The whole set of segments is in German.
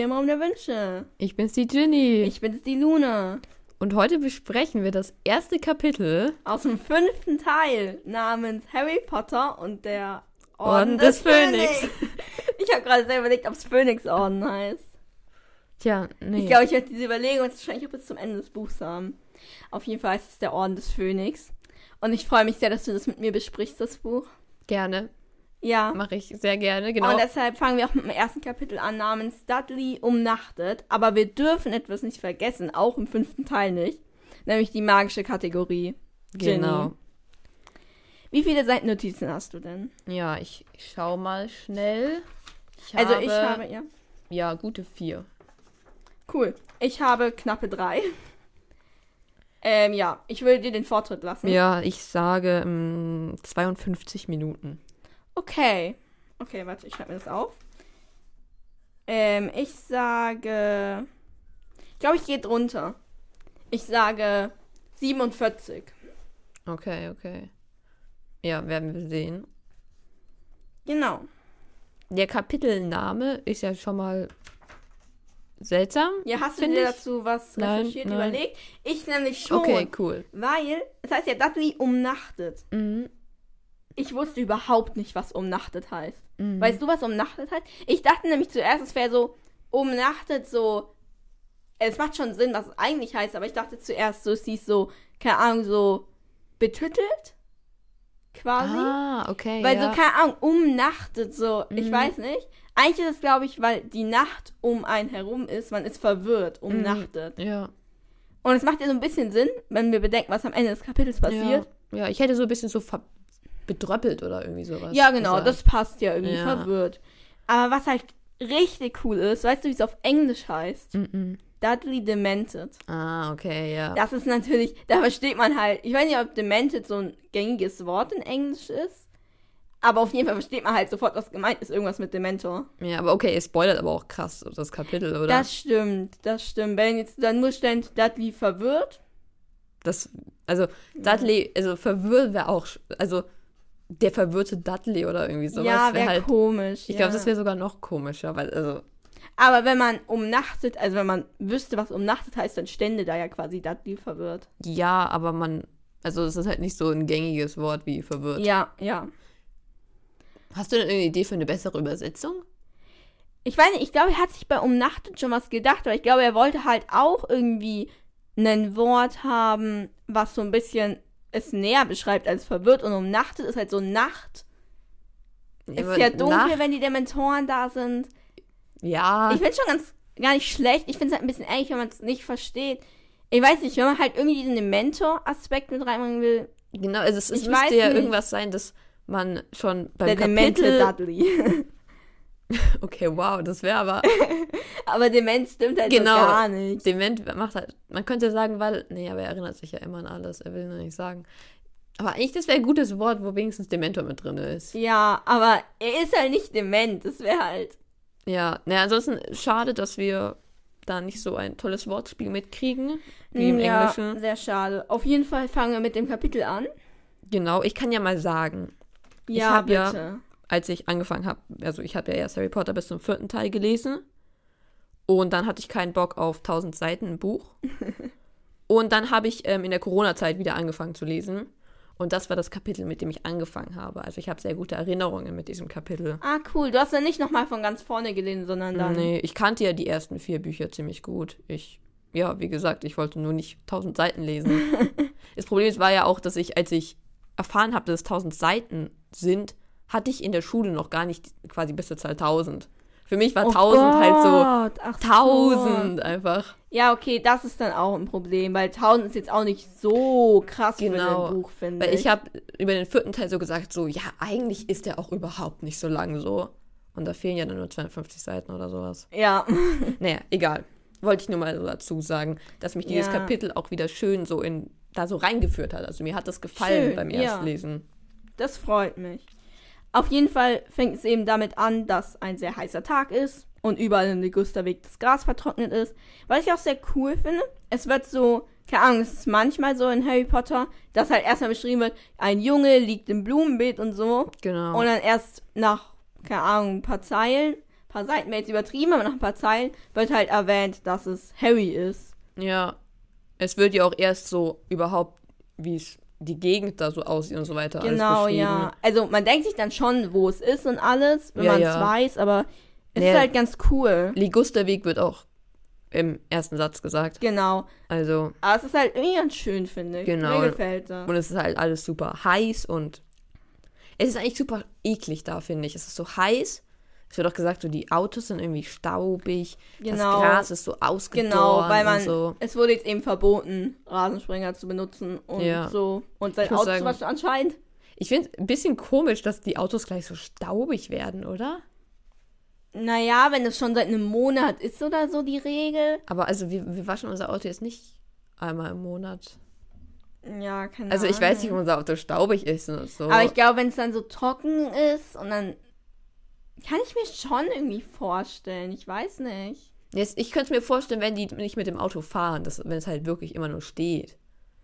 hier im Raum der Wünsche. Ich bin's, die Ginny. Ich bin's, die Luna. Und heute besprechen wir das erste Kapitel Aus dem fünften Teil namens Harry Potter und der Orden des Phönix. Ich habe gerade sehr überlegt, ob es Phönixorden heißt. Tja, nee. Ich glaube, ich werde diese Überlegung jetzt wahrscheinlich auch bis zum Ende des Buchs haben. Auf jeden Fall heißt es der Orden des Phönix. Und ich freue mich sehr, dass du das mit mir besprichst, das Buch. Gerne. Ja. Mache ich sehr gerne, genau. Und deshalb fangen wir auch mit dem ersten Kapitel an, namens Dudley umnachtet. Aber wir dürfen etwas nicht vergessen, auch im fünften Teil nicht. Nämlich die magische Kategorie. Ginny. genau. Wie viele Seitennotizen hast du denn? Ja, ich, ich schau mal schnell. Ich also ich habe, ja. Ja, gute vier. Cool. Ich habe knappe drei. Ähm, ja, ich will dir den Vortritt lassen. Ja, ich sage ähm, 52 Minuten. Okay. Okay, warte, ich schreibe mir das auf. Ähm, ich sage. Ich glaube, ich gehe drunter. Ich sage 47. Okay, okay. Ja, werden wir sehen. Genau. Der Kapitelname ist ja schon mal seltsam. Ja, hast du dir ich- dazu was Nein, recherchiert, nein. überlegt? Ich nämlich schon. Okay, cool. Weil, es heißt ja Dudley umnachtet. Mhm. Ich wusste überhaupt nicht, was umnachtet heißt. Mhm. Weißt du, was umnachtet heißt? Ich dachte nämlich zuerst, es wäre so umnachtet so. Es macht schon Sinn, was es eigentlich heißt, aber ich dachte zuerst so, es hieß so, keine Ahnung, so betüttelt? Quasi. Ah, okay. weil ja. so, keine Ahnung, umnachtet so, ich Mhm. weiß nicht. Eigentlich ist es, glaube ich, weil die Nacht um einen herum ist, man ist verwirrt, umnachtet. ja. Und es macht ja so ein bisschen Sinn, wenn wir bedenken, was am Ende des Kapitels passiert. Ja. ja, ich hätte so ein bisschen so ver bedröppelt oder irgendwie sowas. Ja, genau, gesagt. das passt ja irgendwie Ja. verwirrt. Aber was halt richtig cool ist, weißt du, wie es auf Englisch heißt? Mhm. Dudley Demented. Ah, okay, ja. Das ist natürlich, da versteht man halt, ich weiß nicht, ob Demented so ein gängiges Wort in Englisch ist, aber auf jeden Fall versteht man halt sofort, was gemeint ist, irgendwas mit Dementor. Ja, aber okay, es spoilert aber auch krass das Kapitel, oder? Das stimmt, das stimmt. Wenn jetzt dann nur steht, Dudley verwirrt, Das, also, Dudley, also verwirrt wäre auch, also, der verwirrte Dudley oder irgendwie sowas. ja, wär wäre halt, komisch. ich ja. glaube, das wäre sogar noch komischer, weil, also, Aber wenn man umnachtet, also wenn man wüsste, was umnachtet heißt, dann stände da ja quasi Dudley verwirrt. ja, aber man, also, es ist halt nicht so ein gängiges Wort wie verwirrt. Ja, ja. Hast du denn eine Idee für eine bessere Übersetzung? Ich weiß nicht, ich glaube, er hat sich bei umnachtet schon was gedacht, aber ich glaube, er wollte halt auch irgendwie ein Wort haben, was so ein bisschen es näher beschreibt als verwirrt und umnachtet ist halt so Nacht. Es ist ja dunkel, nach- wenn die Dementoren da sind. Ja, Ich finde schon ganz gar nicht schlecht. Ich finde es halt ein bisschen ehrlich, wenn man es nicht versteht. Ich weiß nicht, wenn man halt irgendwie diesen Dementor-Aspekt mit reinbringen will. genau, also, es, es müsste ja nicht. irgendwas sein, dass man schon beim der Kapitel... Dudley. Okay, wow, das wäre aber... aber Dement stimmt halt Genau. gar nicht. Dement macht halt, man könnte sagen, weil, nee, aber er erinnert sich ja immer an alles, er will nur nicht sagen. Aber eigentlich, das wäre ein gutes Wort, wo wenigstens Dementor mit drin ist. Ja, aber er ist halt nicht dement. Das wäre halt. Ja, naja, ansonsten schade, dass wir da nicht so ein tolles Wortspiel mitkriegen, wie im ja, Englischen. sehr schade. Auf jeden Fall fangen wir mit dem Kapitel an. Genau, ich kann ja mal sagen, Ich Ja, ja- bitte. Als ich angefangen habe, also ich habe ja erst Harry Potter bis zum vierten Teil gelesen und dann hatte ich keinen Bock auf 1000 Seiten ein Buch. und dann habe ich ähm, in der Corona-Zeit wieder angefangen zu lesen und das war das Kapitel, mit dem ich angefangen habe. Also ich habe sehr gute Erinnerungen mit diesem Kapitel. Ah, cool. Du hast ja nicht nochmal von ganz vorne gelesen, sondern dann. Nee, ich kannte ja die ersten vier Bücher ziemlich gut. Ich, ja, wie gesagt, ich wollte nur nicht 1000 Seiten lesen. das Problem war ja auch, dass ich, als ich erfahren habe, dass es 1000 Seiten sind, hatte ich in der Schule noch gar nicht quasi bis zur Zahl 1000. Für mich war Oh 1000 halt so Gott, ach so. 1000 einfach. Ja, okay, das ist dann auch ein Problem, weil 1000 ist jetzt auch nicht so krass Genau, für ein Buch, finde Weil ich habe über den vierten Teil so gesagt, so, ja, eigentlich ist der auch überhaupt nicht so lang so. Und da fehlen ja dann nur 250 Seiten oder sowas. Ja. Naja, egal. Wollte ich nur mal so dazu sagen, dass mich dieses Ja. Kapitel auch wieder schön so in da so reingeführt hat. Also mir hat das gefallen Schön, beim ja. Erstlesen. Das freut mich. Auf jeden Fall fängt es eben damit an, dass ein sehr heißer Tag ist und überall im Ligusterweg das Gras vertrocknet ist. Was ich auch sehr cool finde, es wird so, keine Ahnung, es ist manchmal so in Harry Potter, dass halt erstmal beschrieben wird, ein Junge liegt im Blumenbeet und so. Genau. Und dann erst nach, keine Ahnung, ein paar Zeilen paar Seiten wäre jetzt übertrieben, aber nach ein paar Zeilen wird halt erwähnt, dass es Harry ist. Ja. Es wird ja auch erst so überhaupt, wie es die Gegend da so aussieht und so weiter. Genau, ja. Also man denkt sich dann schon, wo es ist und alles, wenn Ja, man es ja. weiß, aber es Nee. ist halt ganz cool. Ligusterweg wird auch im ersten Satz gesagt. Genau. Also, Aber es ist halt irgendwie ganz schön, finde ich. Genau. Mir gefällt das. und es ist halt alles super heiß und es ist eigentlich super eklig da, finde ich. Es ist so heiß. Es wird auch gesagt, so die Autos sind irgendwie staubig. Genau. Das Gras ist so ausgedorren Genau, weil man, und so. es wurde jetzt eben verboten, Rasensprenger zu benutzen und Ja. so. Und sein Auto sagen- zum anscheinend. Ich finde es ein bisschen komisch, dass die Autos gleich so staubig werden, oder? Naja, wenn es schon seit einem Monat ist oder so die Regel. Aber also wir, wir waschen unser Auto jetzt nicht einmal im Monat. Ja, keine Also ich Ahnung. weiß nicht, ob unser Auto staubig ist und so. Aber ich glaube, wenn es dann so trocken ist und dann kann ich mir schon irgendwie vorstellen. Ich weiß nicht. Jetzt, ich könnte mir vorstellen, wenn die nicht mit dem Auto fahren, dass, wenn es halt wirklich immer nur steht.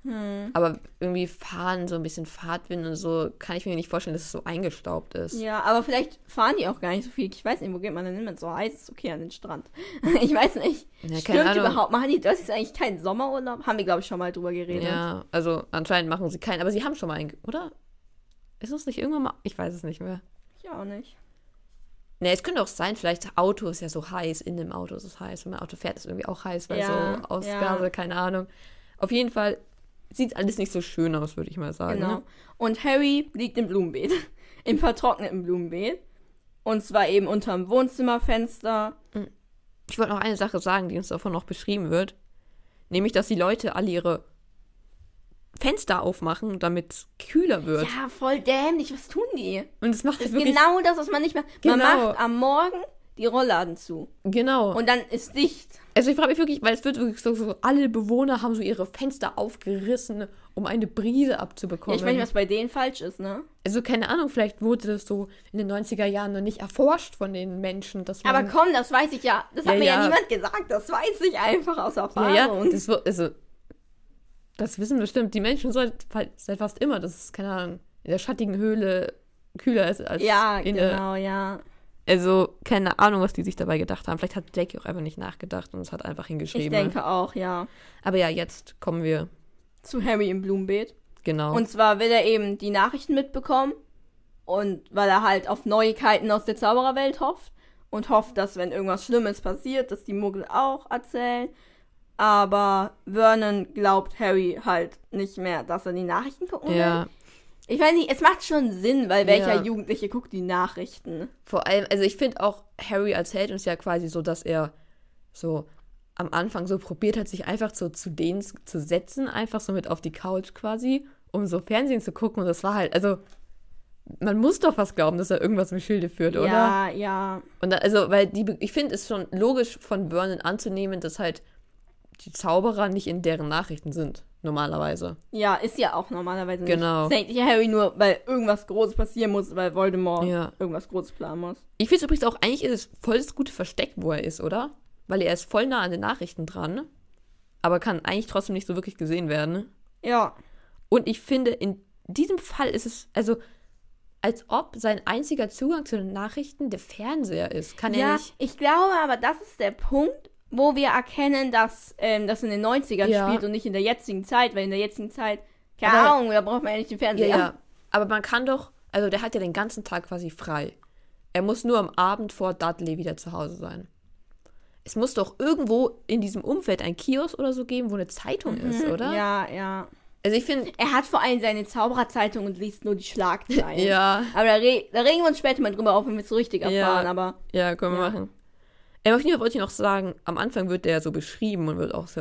Hm. Aber irgendwie fahren, so ein bisschen Fahrtwind und so, kann ich mir nicht vorstellen, dass es so eingestaubt ist. Ja, aber vielleicht fahren die auch gar nicht so viel. Ich weiß nicht, wo geht man denn hin, wenn es so heiß ist? Okay, an den Strand. ich weiß nicht. Ja, Stimmt überhaupt. Machen die das ist eigentlich kein Sommerurlaub? Haben wir, glaube ich, schon mal drüber geredet. Ja, also anscheinend machen sie keinen, aber sie haben schon mal einen, oder? Ist es nicht irgendwann mal? Ich weiß es nicht mehr. Ich auch nicht. Ne, es könnte auch sein, vielleicht das Auto ist ja so heiß, in dem Auto ist es heiß. Wenn mein Auto fährt, ist es irgendwie auch heiß, weil Ja, so Ausgase, ja. keine Ahnung. Auf jeden Fall sieht alles nicht so schön aus, würde ich mal sagen. Genau. Ne? Und Harry liegt im Blumenbeet. Im vertrockneten Blumenbeet. Und zwar eben unterm Wohnzimmerfenster. Ich wollte noch eine Sache sagen, die uns davon noch beschrieben wird. Nämlich, dass die Leute alle ihre Fenster aufmachen, damit es kühler wird. Ja, voll dämlich. Was tun die? Und es macht Das ist genau das, was man nicht macht. Man Genau. macht am Morgen die Rollladen zu. Genau. Und dann ist dicht. Also ich frage mich wirklich, weil es wird wirklich so, so, alle Bewohner haben so ihre Fenster aufgerissen, um eine Brise Ja, abzubekommen. ich weiß nicht, was bei denen falsch ist, ne? also keine Ahnung, vielleicht wurde das so in den 90er Jahren noch nicht erforscht von den Menschen, dass man... Aber komm, das weiß ich ja. Das hat Ja, mir ja, ja. niemand gesagt. Das weiß ich einfach aus ja, Erfahrung. ja, das, wird- also, das wissen bestimmt die Menschen seit, seit fast immer, dass es, keine Ahnung, in der schattigen Höhle kühler ist als Ja, in der... genau, ja. Also keine Ahnung, was die sich dabei gedacht haben. Vielleicht hat Jackie auch einfach nicht nachgedacht und es hat einfach Ich hingeschrieben. denke auch, ja. Aber ja, jetzt kommen wir, Zu Harry im Blumenbeet. genau. Und zwar will er eben die Nachrichten mitbekommen. Und weil er halt auf Neuigkeiten aus der Zaubererwelt hofft. Und hofft, dass wenn irgendwas Schlimmes passiert, dass die Muggel auch erzählen. Aber Vernon glaubt Harry halt nicht mehr, dass er die Nachrichten gucken will. ja, Ich weiß nicht, es macht schon Sinn, weil welcher Ja. Jugendliche guckt die Nachrichten? Vor allem, also ich finde auch, Harry erzählt uns ja quasi so, dass er so am Anfang so probiert hat, sich einfach so zu denen zu setzen, einfach so mit auf die Couch quasi, um so Fernsehen zu gucken. Und das war halt, also man muss doch was glauben, dass er irgendwas im Schilde führt, oder? Ja, ja. Und da, also, weil die, ich finde es schon logisch von Vernon anzunehmen, dass halt die Zauberer nicht in deren Nachrichten sind, normalerweise. Ja, ist ja auch normalerweise nicht. Genau. Denkt sich Harry nur, weil irgendwas Großes passieren muss, weil Voldemort Ja. irgendwas Großes planen muss. Ich finde es übrigens auch, eigentlich ist es voll das gute Versteck, wo er ist, oder? Weil er ist voll nah an den Nachrichten dran, aber kann eigentlich trotzdem nicht so wirklich gesehen werden. Ja. Und ich finde, in diesem Fall ist es, also, als ob sein einziger Zugang zu den Nachrichten der Fernseher ist. Kann er Ja, nicht. ich glaube aber, das ist der Punkt, wo wir erkennen, dass ähm, das in den 90ern Ja. spielt und nicht in der jetzigen Zeit, weil in der jetzigen Zeit, keine Aber- Ahnung, da braucht man ja nicht den Ja, Fernseher. ja. Aber man kann doch, also der hat ja den ganzen Tag quasi frei. Er muss nur am Abend vor Dudley wieder zu Hause sein. Es muss doch irgendwo in diesem Umfeld ein Kiosk oder so geben, wo eine Zeitung ist, oder? Mhm. Ja, ja. Also ich finde, Er hat vor allem seine Zaubererzeitung und liest nur die Schlagzeilen. ja, Aber da, re da regen wir uns später mal drüber auf, wenn wir es so richtig Ja. erfahren. Aber ja, können wir Ja. machen. Auf jeden Fall wollte ich noch sagen, am Anfang wird der so beschrieben und wird auch so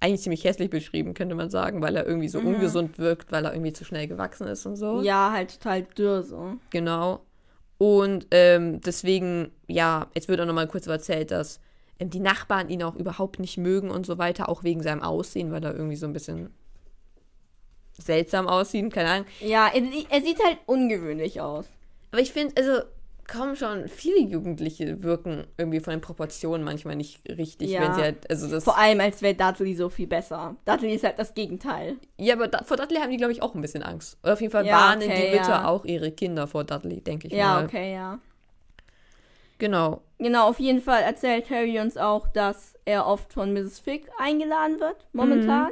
eigentlich ziemlich hässlich beschrieben, könnte man sagen, weil er irgendwie so Mhm. ungesund wirkt, weil er irgendwie zu schnell gewachsen ist und so. ja, halt total dürr so. Genau. Und ähm, deswegen, ja, jetzt wird auch nochmal kurz erzählt, dass ähm, die Nachbarn ihn auch überhaupt nicht mögen und so weiter, auch wegen seinem Aussehen, weil er irgendwie so ein bisschen seltsam aussieht, keine Ahnung. Ja, er, er sieht halt ungewöhnlich aus. Aber ich finde, also, kaum schon, viele Jugendliche wirken irgendwie von den Proportionen manchmal nicht richtig, Ja. wenn sie halt, also das. Vor allem, als wäre Dudley so viel besser. Dudley ist halt das Gegenteil. Ja, aber da, vor Dudley haben die, glaube ich, auch ein bisschen Angst. Oder auf jeden Fall Ja, warnen okay, die Mütter ja. auch ihre Kinder vor Dudley, denke ich Ja, mal. okay, ja. Genau. Genau, auf jeden Fall erzählt Harry uns auch, dass er oft von Mrs. Fig eingeladen wird, momentan.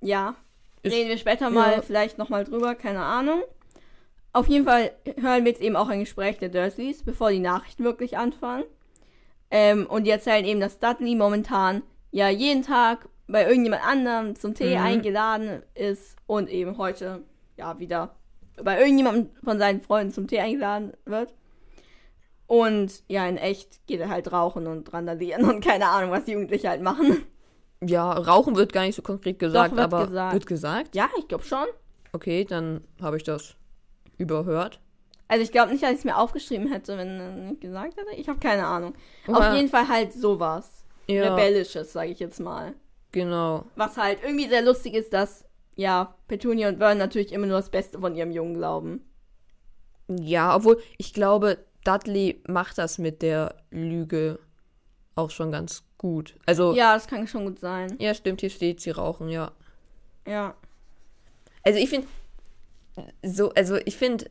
Ja, Ist- reden wir später mal ja. vielleicht nochmal drüber, keine Ahnung. Auf jeden Fall hören wir jetzt eben auch ein Gespräch der Dursleys, bevor die Nachrichten wirklich anfangen. Ähm, und die erzählen eben, dass Dudley momentan ja jeden Tag bei irgendjemand anderem zum Tee Mhm. eingeladen ist und eben heute ja wieder bei irgendjemandem von seinen Freunden zum Tee eingeladen wird. Und ja, in echt geht er halt rauchen und randalieren und keine Ahnung, was die Jugendliche halt machen. Ja, Rauchen wird gar nicht so konkret gesagt, wird aber gesagt. wird gesagt. Ja, ich glaube schon. Okay, dann habe ich das überhört. Also ich glaube nicht, dass ich es mir aufgeschrieben hätte, wenn er nicht gesagt hätte. Ich habe keine Ahnung. Auf Aber- jeden Fall halt sowas. Ja, Rebellisches, sage ich jetzt mal. genau. Was halt irgendwie sehr lustig ist, dass, ja, Petunia und Vern natürlich immer nur das Beste von ihrem Jungen glauben. Ja, obwohl ich glaube, Dudley macht das mit der Lüge auch schon ganz gut. Also, ja, Ja, das kann schon gut sein. stimmt, hier steht, sie rauchen, ja. Ja. Also ich finde, so, also ich finde,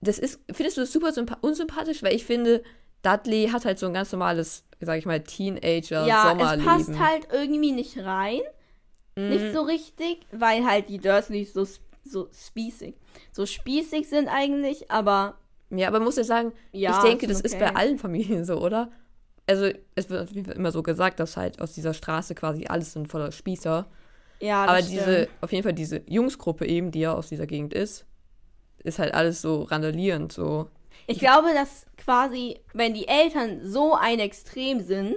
das ist, findest du das super sympa- unsympathisch, weil ich finde, Dudley hat halt so ein ganz normales, sag ich mal, Ja, es Teenager-Sommerleben. passt halt irgendwie nicht rein. Mhm. Nicht so richtig, weil halt die Dursleys so, so spießig, so spießig sind eigentlich, aber Ja, aber man muss ja sagen, ja. ich denke, sind das ist okay. bei allen Familien so, oder? Also, es wird auf jeden Fall immer so gesagt, dass halt aus dieser Straße quasi alles sind voller Spießer. Ja, aber diese, stimmt. auf jeden Fall diese Jungsgruppe eben, die ja aus dieser Gegend ist, ist halt alles so randalierend, so. Ich glaube, dass quasi, wenn die Eltern so ein Extrem sind,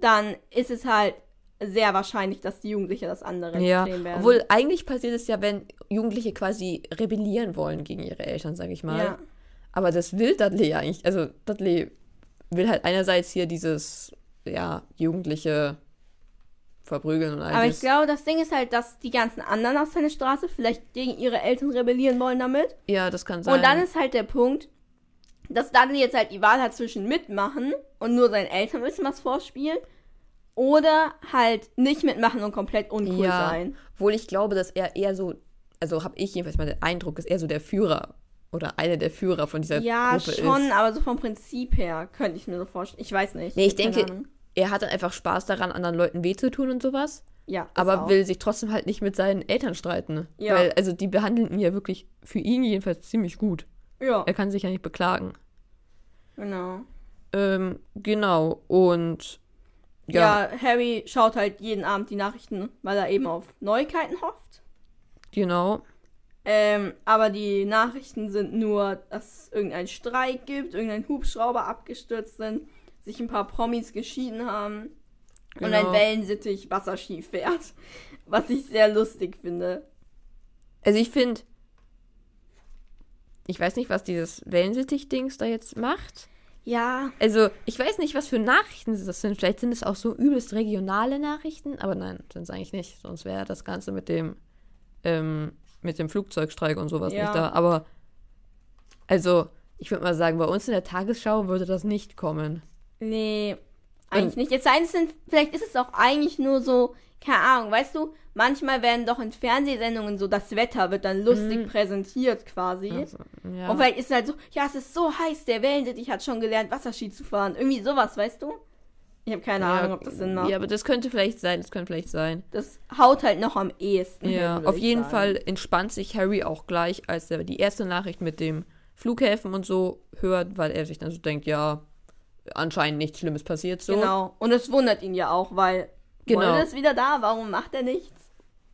dann ist es halt sehr wahrscheinlich, dass die Jugendlichen das andere Ja, Extrem werden. obwohl eigentlich passiert es ja, wenn Jugendliche quasi rebellieren wollen gegen ihre Eltern, sag ich mal. ja. Aber das will Dudley ja eigentlich. Also Dudley will halt einerseits hier dieses, ja, jugendliche Verprügeln und all Aber ich glaube, das Ding ist halt, dass die ganzen anderen aus seiner Straße vielleicht gegen ihre Eltern rebellieren wollen damit. Ja, das kann sein. Und dann ist halt der Punkt, dass Dudley jetzt halt die Wahl hat zwischen mitmachen und nur seinen Eltern ein bisschen was vorspielen oder halt nicht mitmachen und komplett uncool Ja. sein. Obwohl ich glaube, dass er eher so, also habe ich jedenfalls mal den Eindruck, dass er so der Führer oder einer der Führer von dieser Ja, Gruppe schon, ist. aber so vom Prinzip her könnte ich mir so vorstellen. Ich weiß nicht. Nee, ich denke, Ahnung. Er hat dann einfach Spaß daran, anderen Leuten weh zu tun und sowas, ja, aber auch. will sich trotzdem halt nicht mit seinen Eltern streiten. Ja. Weil, also die behandeln ihn ja wirklich für ihn jedenfalls ziemlich gut. Ja, Er kann sich ja nicht beklagen. genau. Ähm, genau, und ja, Ja. Harry schaut halt jeden Abend die Nachrichten, weil er eben auf Neuigkeiten hofft. genau. Ähm, aber die Nachrichten sind nur, dass es irgendeinen Streik gibt, irgendein Hubschrauber abgestürzt sind, sich ein paar Promis geschieden haben und ein Genau. Wellensittich Wasserski fährt. Was ich sehr lustig finde. Also ich finde, ich weiß nicht, was dieses Wellensittich-Dings da jetzt macht. Ja, Also, ich weiß nicht, was für Nachrichten das sind. Vielleicht sind es auch so übelst regionale Nachrichten, aber nein, sind es eigentlich nicht. Sonst wäre das Ganze mit dem, ähm, mit dem Flugzeugstreik und sowas Ja. nicht da. Aber, also, ich würde mal sagen, bei uns in der Tagesschau würde das nicht kommen. Nee, eigentlich nicht. Jetzt es denn, vielleicht ist es auch eigentlich nur so, keine Ahnung, weißt du, manchmal werden doch in Fernsehsendungen so, das Wetter wird dann lustig Mhm. präsentiert quasi. Also, ja. Und vielleicht ist es halt so, ja, es ist so heiß, der Wellensittich hat schon gelernt, Wasserski zu fahren. Irgendwie sowas, weißt du? Ich habe keine ja, Ahnung, ob das Sinn macht. Ja, aber das könnte vielleicht sein, das könnte vielleicht sein. Das haut halt noch am ehesten. hin, Ja, würde auf jeden sagen. Fall entspannt sich Harry auch gleich, als er die erste Nachricht mit dem Flughäfen und so hört, weil er sich dann so denkt, ja, anscheinend nichts Schlimmes passiert so. Genau. Und es wundert ihn ja auch, weil Genau. Moll ist wieder da, warum macht er nichts?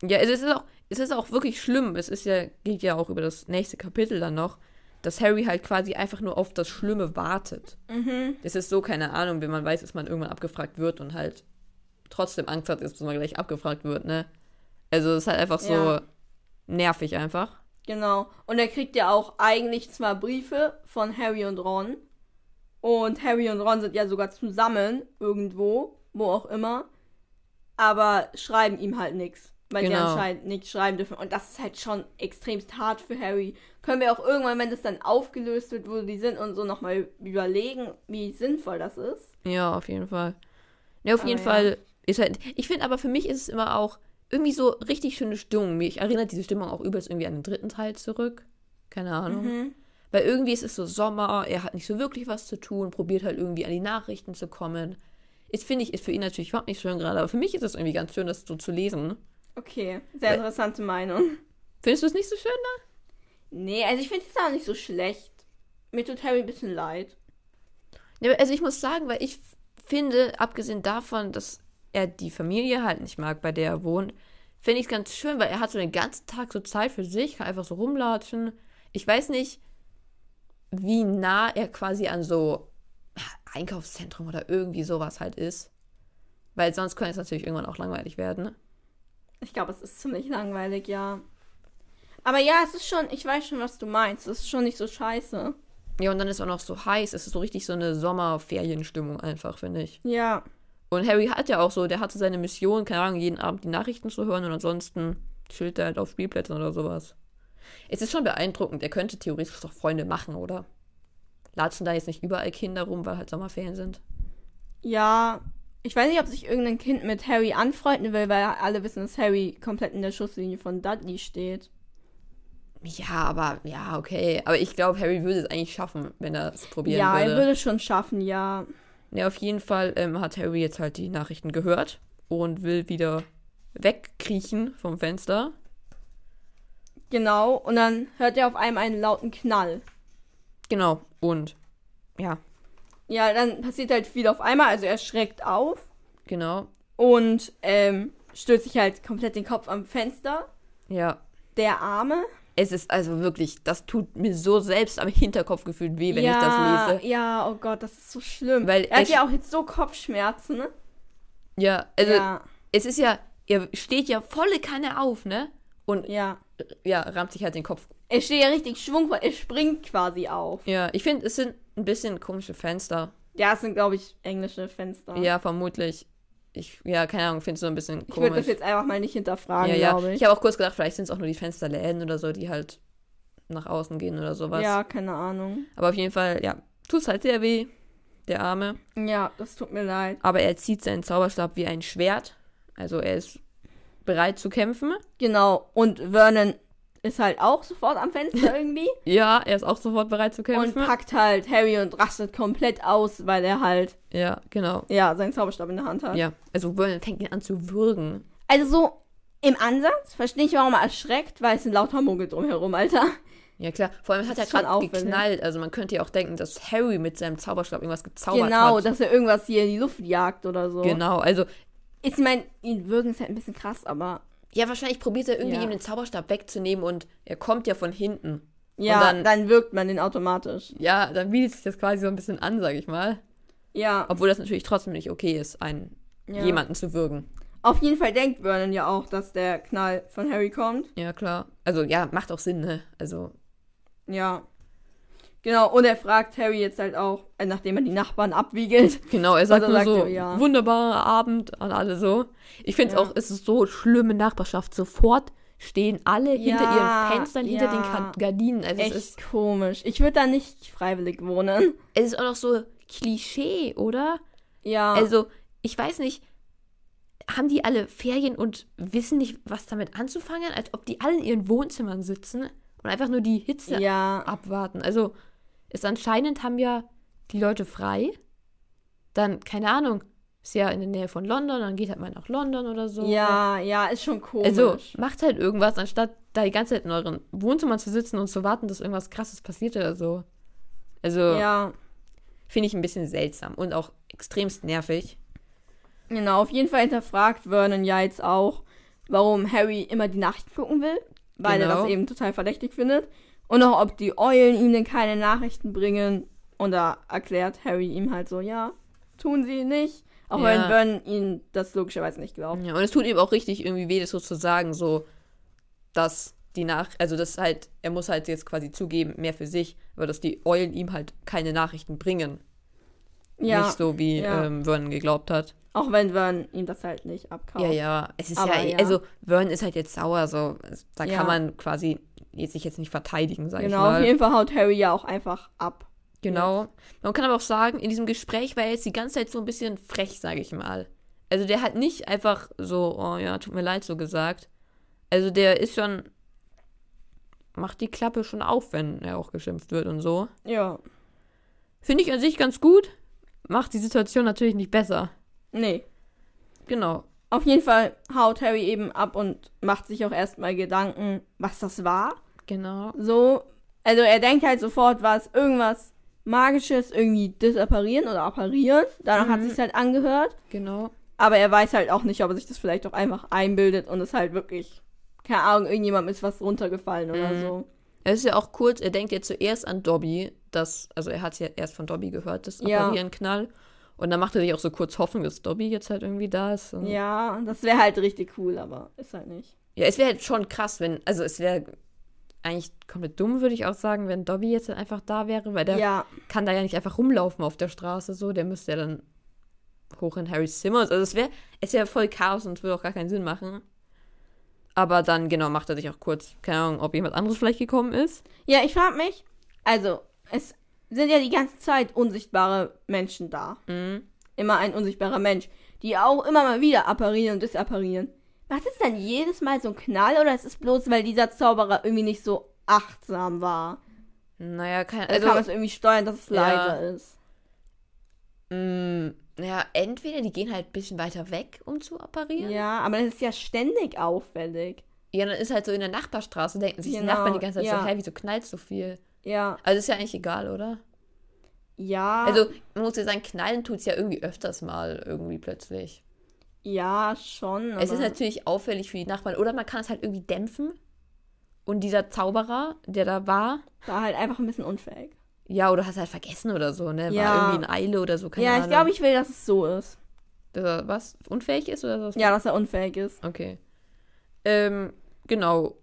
Ja, es ist auch, es ist auch wirklich schlimm. Es ist ja, geht ja auch über das nächste Kapitel dann noch, dass Harry halt quasi einfach nur auf das Schlimme wartet. Mhm. Es ist so, keine Ahnung, wenn man weiß, dass man irgendwann abgefragt wird und halt trotzdem Angst hat, dass man gleich abgefragt wird, ne? Also es ist halt einfach so Ja. nervig einfach. Genau. Und er kriegt ja auch eigentlich zwar Briefe von Harry und Ron. Und Harry und Ron sind ja sogar zusammen irgendwo, wo auch immer. Aber schreiben ihm halt nichts. Weil sie Genau. anscheinend nichts schreiben dürfen. Und das ist halt schon extremst hart für Harry. Können wir auch irgendwann, wenn das dann aufgelöst wird, wo die sind und so nochmal überlegen, wie sinnvoll das ist. Ja, auf jeden Fall. Ja, auf Aber jeden ja. Fall ist halt. Ich finde aber für mich ist es immer auch irgendwie so richtig schöne Stimmung. Mich erinnert diese Stimmung auch übelst irgendwie an den dritten Teil zurück. Keine Ahnung. Mhm. Weil irgendwie ist es so Sommer, er hat nicht so wirklich was zu tun, probiert halt irgendwie an die Nachrichten zu kommen. Ist, finde ich, ist für ihn natürlich überhaupt nicht schön gerade, aber für mich ist es irgendwie ganz schön, das so zu lesen. Okay, sehr interessante Meinung. Findest du es nicht so schön da? Nee, also ich finde es auch nicht so schlecht. Mir tut Harry ein bisschen leid. Ja, also ich muss sagen, weil ich finde, abgesehen davon, dass er die Familie halt nicht mag, bei der er wohnt, finde ich es ganz schön, weil er hat so den ganzen Tag so Zeit für sich, kann einfach so rumlatschen. Ich weiß nicht, wie nah er quasi an so Einkaufszentrum oder irgendwie sowas halt ist. Weil sonst könnte es natürlich irgendwann auch langweilig werden. Ich glaube, es ist ziemlich langweilig, ja. Aber ja, es ist schon, ich weiß schon, was du meinst. Es ist schon nicht so scheiße. Ja, und dann ist es auch noch so heiß. Es ist so richtig so eine Sommerferienstimmung einfach, finde ich. Ja. Und Harry hat ja auch so, der hatte seine Mission, keine Ahnung, jeden Abend die Nachrichten zu hören und ansonsten chillt er halt auf Spielplätzen oder sowas. Es ist schon beeindruckend, er könnte theoretisch doch Freunde machen, oder? Latschen da jetzt nicht überall Kinder rum, weil halt Sommerferien sind? Ja. Ich weiß nicht, ob sich irgendein Kind mit Harry anfreunden will, weil alle wissen, dass Harry komplett in der Schusslinie von Dudley steht. Ja, aber ja, okay. Aber ich glaube, Harry würde es eigentlich schaffen, wenn er es probieren ja, würde. er würde es schon schaffen, ja. Ja, auf jeden Fall ähm, hat Harry jetzt halt die Nachrichten gehört und will wieder wegkriechen vom Fenster. Genau, und dann hört er auf einmal einen lauten Knall. Genau, und ja, Ja, dann passiert halt viel auf einmal, also er schreckt auf genau, und ähm, stößt sich halt komplett den Kopf am Fenster. ja. Der Arme. Es ist also wirklich, das tut mir so selbst am Hinterkopf gefühlt weh, wenn ja, ich das lese. Ja, oh Gott, das ist so schlimm. Weil er hat ja auch jetzt so Kopfschmerzen, ne? Ja, also ja, es ist ja, er steht ja volle Kanne auf, ne? Und ja. ja, rammt sich halt den Kopf. Er steht ja richtig schwungvoll, er springt quasi auf. Ja, ich finde, es sind ein bisschen komische Fenster. Ja, es sind, glaube ich, englische Fenster. Ja, vermutlich. Ich, ja, keine Ahnung, finde es so ein bisschen Ich würde komisch. das jetzt einfach mal nicht hinterfragen, ja, ja. glaube ich. Ich habe auch kurz gedacht, vielleicht sind es auch nur die Fensterläden oder so, die halt nach außen gehen oder sowas. Ja, keine Ahnung. Aber auf jeden Fall, ja, tut halt sehr weh, der Arme. Ja, das tut mir leid. Aber er zieht seinen Zauberstab wie ein Schwert. Also er ist bereit zu kämpfen. Genau. Und Vernon ist halt auch sofort am Fenster irgendwie. Ja, er ist auch sofort bereit zu und kämpfen. packt halt Harry und rastet komplett aus, weil er halt, ja, genau. ja, seinen Zauberstab in der Hand hat. Ja, also Vernon fängt ihn an zu würgen. Also so im Ansatz verstehe ich, warum er erschreckt, weil es sind lauter Muggel drumherum, Alter. Ja, klar. Vor allem hat Das er gerade geknallt. Also man könnte ja auch denken, dass Harry mit seinem Zauberstab irgendwas gezaubert genau, hat. dass er irgendwas hier in die Luft jagt oder so. Genau, also Ich meine, ihn würgen ist halt ein bisschen krass, aber ja, wahrscheinlich probiert er irgendwie Ja. ihm den Zauberstab wegzunehmen und er kommt ja von hinten. ja, dann, dann- wirkt man den automatisch. Ja, dann bietet sich das quasi so ein bisschen an, sag ich mal. Ja, Obwohl das natürlich trotzdem nicht okay ist, einen ja. jemanden zu würgen. Auf jeden Fall denkt Vernon ja auch, dass der Knall von Harry kommt. Ja, klar. Also ja, macht auch Sinn, ne? Also, Ja. Genau, und er fragt Harry jetzt halt auch, äh, nachdem er die Nachbarn abwiegelt. genau, er sagt nur sagt so, er, ja. wunderbarer Abend an alle so. Ich finde Ja. auch, es ist so schlimme Nachbarschaft. Sofort stehen alle hinter Ja, ihren Fenstern, hinter den Gardinen. Also Echt es ist, komisch. Ich würde da nicht freiwillig wohnen. es ist auch noch so Klischee, oder? Ja. Also, ich weiß nicht, haben die alle Ferien und wissen nicht, was damit anzufangen? Als ob die alle in ihren Wohnzimmern sitzen und einfach nur die Hitze abwarten. Also, ist anscheinend haben ja die Leute frei. Dann, keine Ahnung, ist ja in der Nähe von London, dann geht halt mal nach London oder so. Ja, ja, ist schon komisch. Also, macht halt irgendwas, anstatt da die ganze Zeit in euren Wohnzimmern zu sitzen und zu warten, dass irgendwas krasses passiert oder so. Also, ja. finde ich ein bisschen seltsam und auch extremst nervig. Genau, auf jeden Fall hinterfragt Vernon ja jetzt auch, warum Harry immer die Nachrichten gucken will, weil er Genau. das eben total verdächtig findet. Und auch, ob die Eulen ihm denn keine Nachrichten bringen. Und da erklärt Harry ihm halt so, ja, tun sie nicht. Auch Ja. wenn Vernon ihm das logischerweise nicht glaubt. Ja, und es tut ihm auch richtig irgendwie weh, das so zu sagen, so, dass die Nach... Also, das halt, er muss halt jetzt quasi zugeben, mehr für sich, aber dass die Eulen ihm halt keine Nachrichten bringen. Ja, Nicht so, wie ja. ähm, Vernon geglaubt hat. auch wenn Vernon ihm das halt nicht abkauft. Ja, ja. Es ist Aber ja, ja. also Vernon ist halt jetzt sauer, so. Da Ja. kann man quasi sich jetzt nicht verteidigen, sag ich Genau, mal. auf jeden Fall haut Harry ja auch einfach ab. Genau. Man kann aber auch sagen, in diesem Gespräch war er jetzt die ganze Zeit so ein bisschen frech, sage ich mal. Also der hat nicht einfach so, oh ja, tut mir leid, so gesagt. Also der ist schon, macht die Klappe schon auf, wenn er auch geschimpft wird und so. Ja. Finde ich an sich ganz gut. Macht die Situation natürlich nicht besser. Nee. Genau. Auf jeden Fall haut Harry eben ab und macht sich auch erstmal Gedanken, was das war. Genau. So. Also er denkt halt sofort, war es irgendwas Magisches, irgendwie disapparieren oder apparieren. Danach hat Mhm. sich's halt angehört. Genau. Aber er weiß halt auch nicht, ob er sich das vielleicht auch einfach einbildet und es halt wirklich, keine Ahnung, irgendjemandem ist was runtergefallen oder Mhm. so. Es ist ja auch kurz, er denkt ja zuerst an Dobby, das, also er hat ja erst von Dobby gehört, das Ja. Apparieren-Knall. Und dann macht er sich auch so kurz Hoffnung, dass Dobby jetzt halt irgendwie da ist. Und Ja, das wäre halt richtig cool, aber ist halt nicht. Ja, es wäre halt schon krass, wenn, also es wäre eigentlich komplett dumm, würde ich auch sagen, wenn Dobby jetzt halt einfach da wäre, weil der ja, kann da ja nicht einfach rumlaufen auf der Straße so, der müsste ja dann hoch in Harrys Zimmer. Also es wäre, es wäre voll Chaos und würde auch gar keinen Sinn machen. Aber dann, genau, macht er sich auch kurz, keine Ahnung, ob jemand anderes vielleicht gekommen ist. ja, ich frage mich, also, es sind ja die ganze Zeit unsichtbare Menschen da. Mhm. Immer ein unsichtbarer Mensch, die auch immer mal wieder apparieren und disapparieren. Macht es dann jedes Mal so einen Knall oder ist es bloß, weil dieser Zauberer irgendwie nicht so achtsam war? Naja, kein, Also also, kann man es irgendwie steuern, dass es ja. leiser ist. naja, entweder die gehen halt ein bisschen weiter weg, um zu apparieren. Ja, aber das ist ja ständig auffällig. Ja, dann ist halt so in der Nachbarstraße, denken sich die Genau, Nachbarn die ganze Zeit ja. so, hey, wieso knallt so viel? Ja, Also ist ja eigentlich egal, oder? ja. Also, man muss ja sagen, knallen tut es ja irgendwie öfters mal, irgendwie plötzlich. ja, schon. Es ist natürlich auffällig für die Nachbarn. Oder man kann es halt irgendwie dämpfen. Und dieser Zauberer, der da war, war halt einfach ein bisschen unfähig. ja, oder hast halt vergessen oder so, ne? War Ja. irgendwie in Eile oder so, keine ja, ich glaube, ich will, dass es so ist. Dass er was? Unfähig ist oder was? Ja, dass er unfähig ist. Okay. Ähm, genau.